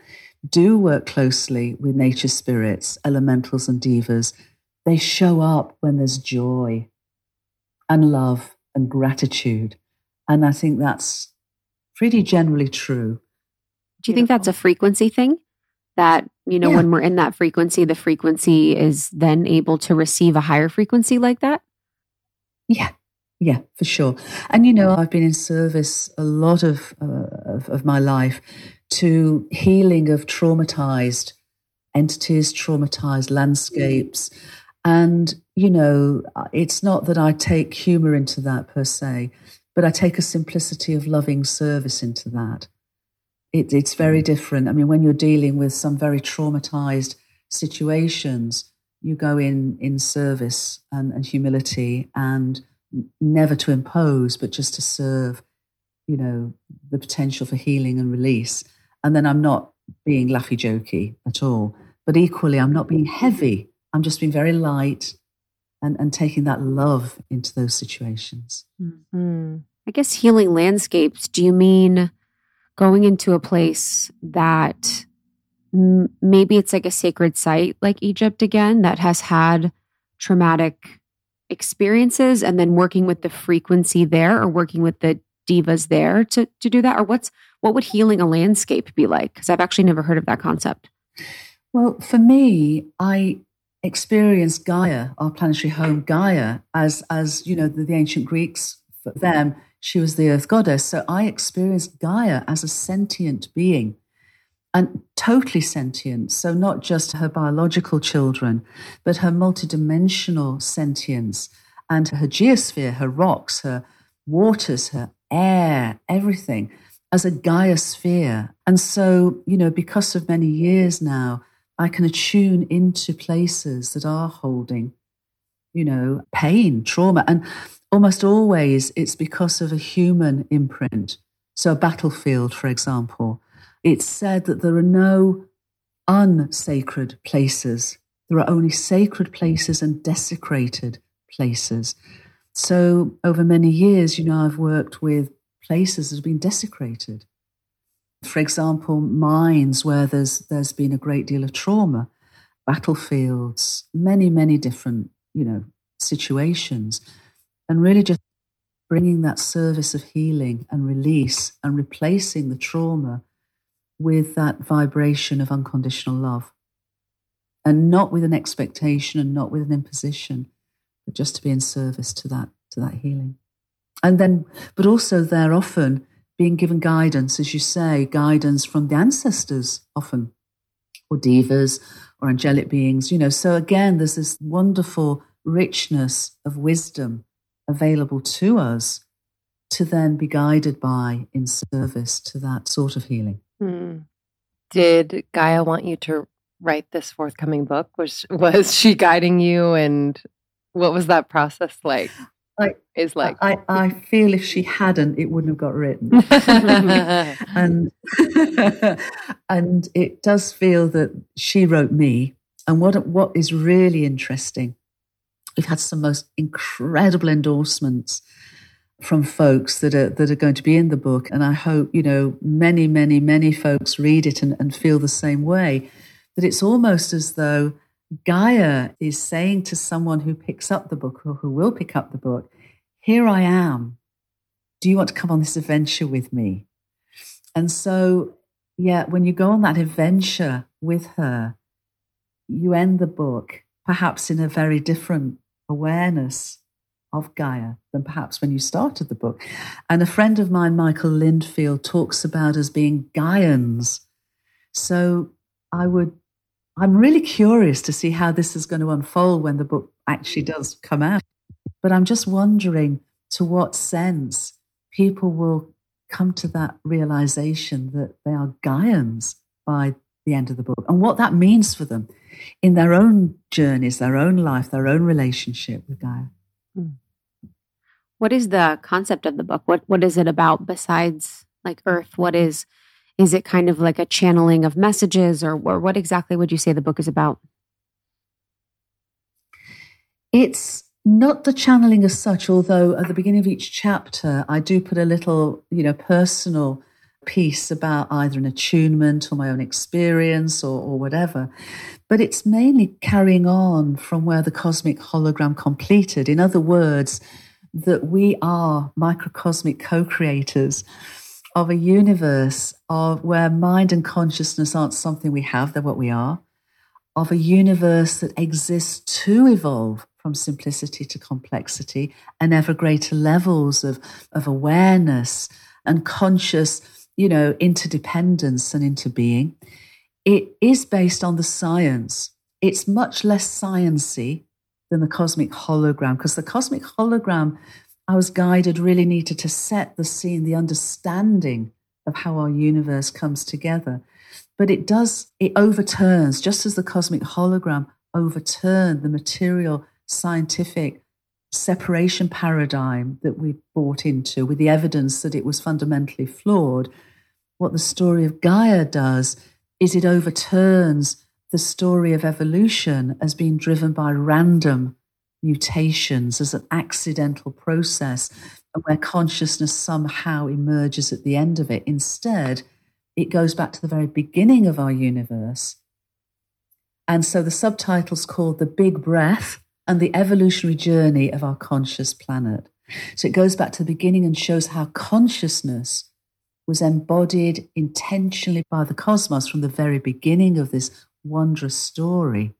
do work closely with nature spirits, elementals, and devas, they show up when there's joy and love and gratitude. And I think that's pretty generally true. Do you think that's a frequency thing? That, you know, yeah. when we're in that frequency, the frequency is then able to receive a higher frequency like that? Yeah, yeah, for sure. And you know, I've been in service a lot of, uh, of, of my life to healing of traumatized entities, traumatized landscapes. And, you know, it's not that I take humor into that per se, but I take a simplicity of loving service into that. It, it's very different. I mean, when you're dealing with some very traumatized situations, you go in in service and, and humility and never to impose, but just to serve, you know, the potential for healing and release. And then I'm not being laughy jokey at all. But equally, I'm not being heavy. I'm just being very light and, and taking that love into those situations. Mm-hmm. I guess healing landscapes, do you mean going into a place that m- maybe it's like a sacred site like Egypt again that has had traumatic experiences and then working with the frequency there or working with the devas there to, to do that? Or what's what would healing a landscape be like? Because I've actually never heard of that concept. Well, for me, I experienced Gaia, our planetary home Gaia, as as you know, the, the ancient Greeks for them, she was the earth goddess. So I experienced Gaia as a sentient being and totally sentient. So not just her biological children, but her multidimensional sentience and her geosphere, her rocks, her waters, her air, everything as a Gaia sphere. And so, you know, because of many years now, I can attune into places that are holding, you know, pain, trauma. And almost always it's because of a human imprint. So, a battlefield, for example, it's said that there are no unsacred places. There are only sacred places and desecrated places. So, over many years, you know, I've worked with places that have been desecrated. For example, mines where there's there's been a great deal of trauma, battlefields, many many different you know situations, and really just bringing that service of healing and release and replacing the trauma with that vibration of unconditional love, and not with an expectation and not with an imposition, but just to be in service to that to that healing, and then but also they're often being given guidance, as you say, guidance from the ancestors often, or devas, or angelic beings, you know. So again, there's this wonderful richness of wisdom available to us to then be guided by in service to that sort of healing. Hmm. Did Gaia want you to write this forthcoming book? Was was she guiding you and what was that process like? I, is like I, I feel if she hadn't, it wouldn't have got written. and and it does feel that she wrote me. And what what is really interesting, we've had some most incredible endorsements from folks that are that are going to be in the book. And I hope, you know, many, many, many folks read it and, and feel the same way. That it's almost as though Gaia is saying to someone who picks up the book or who will pick up the book, Here I am. Do you want to come on this adventure with me? And so, yeah, when you go on that adventure with her, you end the book perhaps in a very different awareness of Gaia than perhaps when you started the book. And a friend of mine, Michael Lindfield, talks about us being Gaians. So I would I'm really curious to see how this is going to unfold when the book actually does come out. But I'm just wondering to what sense people will come to that realization that they are Gaians by the end of the book and what that means for them in their own journeys, their own life, their own relationship with Gaia. Hmm. What is the concept of the book? What what is it about besides like Earth? What is is it kind of like a channeling of messages, or, or what exactly would you say the book is about? It's not the channeling as such, although at the beginning of each chapter, I do put a little, you know, personal piece about either an attunement or my own experience or, or whatever. But it's mainly carrying on from where the cosmic hologram completed. In other words, that we are microcosmic co creators of a universe of where mind and consciousness aren't something we have, they're what we are, of a universe that exists to evolve from simplicity to complexity and ever greater levels of, of awareness and conscious, you know, interdependence and interbeing. It is based on the science. It's much less sciency than the cosmic hologram because the cosmic hologram I was guided really needed to set the scene, the understanding of how our universe comes together. but it does, it overturns, just as the cosmic hologram overturned the material scientific separation paradigm that we bought into with the evidence that it was fundamentally flawed. What the story of Gaia does is it overturns the story of evolution as being driven by random mutations, as an accidental process, where consciousness somehow emerges at the end of it. Instead, it goes back to the very beginning of our universe. And so the subtitle's called The Big Breath and the Evolutionary Journey of Our Conscious Planet. So it goes back to the beginning and shows how consciousness was embodied intentionally by the cosmos from the very beginning of this wondrous story.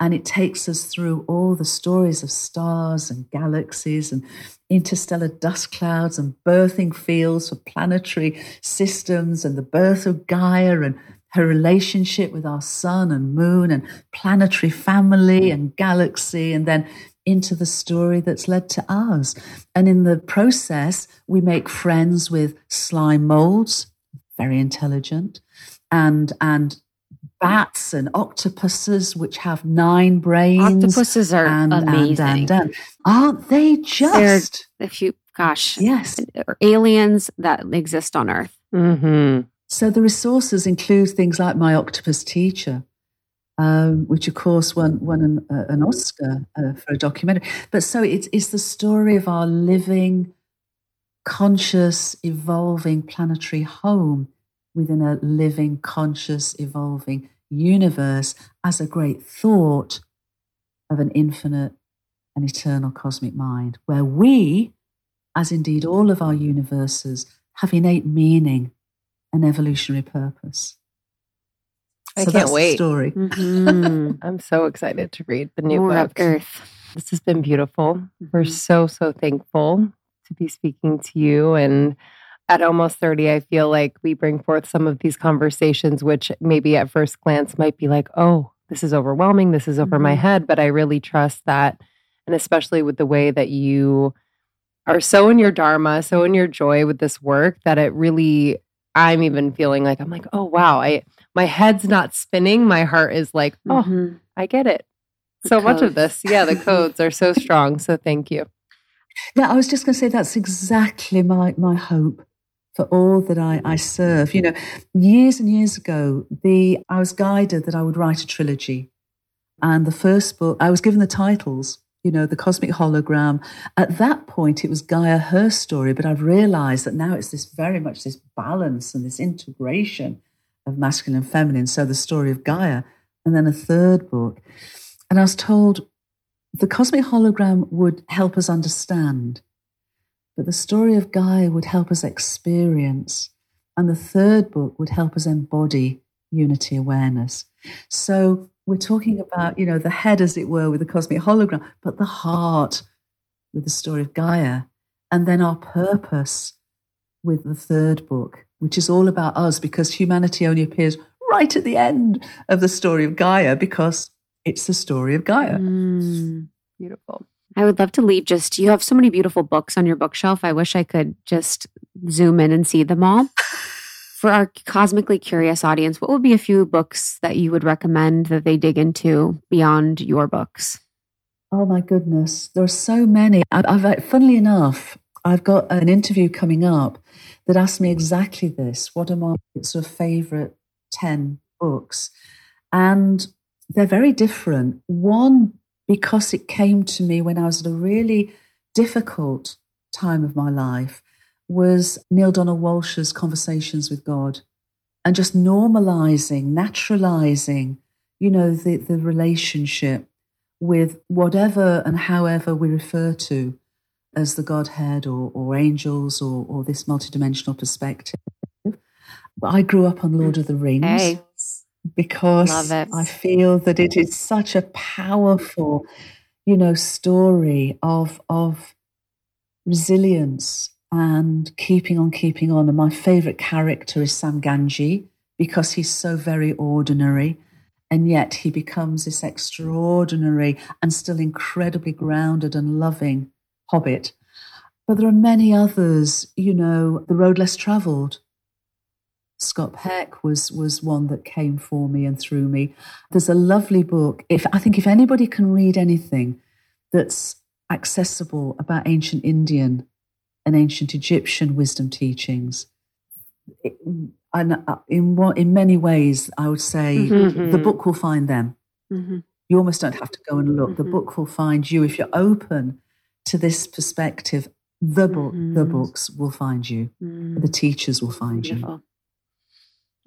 And it takes us through all the stories of stars and galaxies and interstellar dust clouds and birthing fields for planetary systems and the birth of Gaia and her relationship with our sun and moon and planetary family and galaxy, and then into the story that's led to ours. And in the process, we make friends with slime molds, very intelligent, and and bats and octopuses, which have nine brains. Octopuses are and, amazing. And, and, Aren't they just? They're, if you, gosh, yes, aliens that exist on Earth. Mm-hmm. So the resources include things like My Octopus Teacher, um, which of course won, won an, uh, an Oscar uh, for a documentary. But so it's, it's the story of our living, conscious, evolving planetary home within a living, conscious, evolving universe as a great thought of an infinite and eternal cosmic mind, where we, as indeed all of our universes, have innate meaning and evolutionary purpose. I so can't wait. story. Mm-hmm. I'm so excited to read the new More book. Earth. This has been beautiful. Mm-hmm. We're so so thankful to be speaking to you and at almost 30 i feel like we bring forth some of these conversations which maybe at first glance might be like oh this is overwhelming this is over mm-hmm. my head. But i really trust that and especially with the way that you are so in your dharma so in your joy with this work that it really i'm even feeling like i'm like oh wow i my head's not spinning. My heart is like oh mm-hmm. i get it. So much of this. yeah the codes are so strong. So thank you. Yeah i was just going to say that's exactly my my hope for all that I, I serve. You know, years and years ago, the I was guided that I would write a trilogy. And the first book, I was given the titles, you know, The Cosmic Hologram. At that point, it was Gaia, her story, but I've realized that now it's this very much this balance and this integration of masculine and feminine. So the story of Gaia, and then a third book. And I was told the cosmic hologram would help us understand but the story of Gaia would help us experience. And the third book would help us embody unity awareness. So we're talking about, you know, the head, as it were, with the cosmic hologram, but the heart with the story of Gaia. And then our purpose with the third book, which is all about us because humanity only appears right at the end of the story of Gaia because it's the story of Gaia. Mm, beautiful. I would love to leave just, you have so many beautiful books on your bookshelf. I wish I could just zoom in and see them all. For our cosmically curious audience, what would be a few books that you would recommend that they dig into beyond your books? Oh my goodness, there are so many. I've, I've, funnily enough, I've got an interview coming up that asked me exactly this: What are my sort of favorite ten books? And they're very different. One because it came to me when I was at a really difficult time of my life was Neale Donald Walsch's Conversations with God and just normalizing, naturalizing, you know, the, the relationship with whatever and however we refer to as the Godhead or, or angels or, or this multidimensional perspective. I grew up on Lord of the Rings. Hey because I feel that it is such a powerful, you know, story of of resilience and keeping on, keeping on. And my favorite character is Sam Gamgee because he's so very ordinary. And yet he becomes this extraordinary and still incredibly grounded and loving hobbit. But there are many others, you know, The Road Less Traveled Scott Peck was was one that came for me and through me. There's a lovely book. If I think if anybody can read anything that's accessible about ancient Indian and ancient Egyptian wisdom teachings, it, and uh, in in many ways, I would say Mm-hmm. the book will find them. Mhm. You almost don't have to go and look. The Mhm. book will find you if you're open to this perspective. The book, the Mhm. books will find you. Mm, The teachers will find you.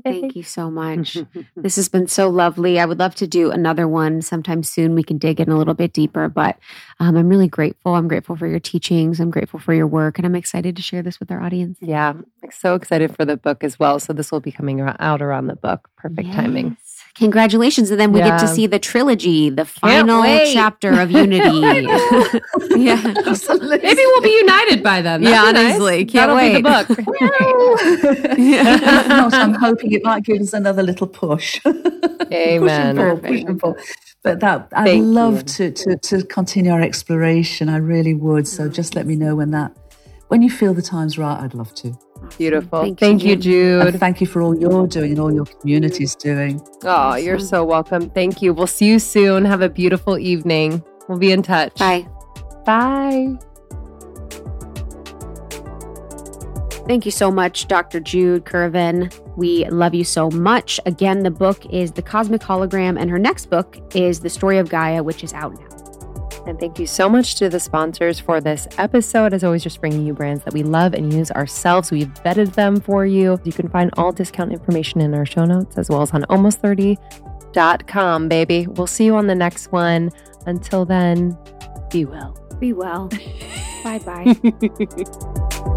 Thank you so much. This has been so lovely. I would love to do another one sometime soon. We can dig in a little bit deeper, but um, I'm really grateful. I'm grateful for your teachings. I'm grateful for your work, and I'm excited to share this with our audience. Yeah, I'm so excited for the book as well. So this will be coming out around the book. Perfect timing. Yes. Congratulations. And then we get to see the trilogy, the final chapter of Unity. yeah. Absolutely. Maybe we'll be united by then. Yeah, That'd be nice. honestly, can't That'll wait. Be the book. If not, I'm hoping it might give us another little push. Amen. Push and pull, push and pull. But that I'd Thank love you. to, to to continue our exploration. I really would. So just let me know when that when you feel the time's right. I'd love to. Beautiful. Thank Thank, you, you, Jen. And Jude. thank you for all you're doing and all your community's doing. Oh, you're so welcome. Thank you. We'll see you soon. Have a beautiful evening. We'll be in touch. Bye. Bye. Thank you so much, Dr. Jude Currivan. We love you so much. Again, the book is The Cosmic Hologram, and her next book is The Story of Gaia, which is out now. And thank you so much to the sponsors for this episode. As always, just bringing you brands that we love and use ourselves. We've vetted them for you. You can find all discount information in our show notes as well as on almost30.com, baby. We'll see you on the next one. Until then, be well. Be well. bye bye.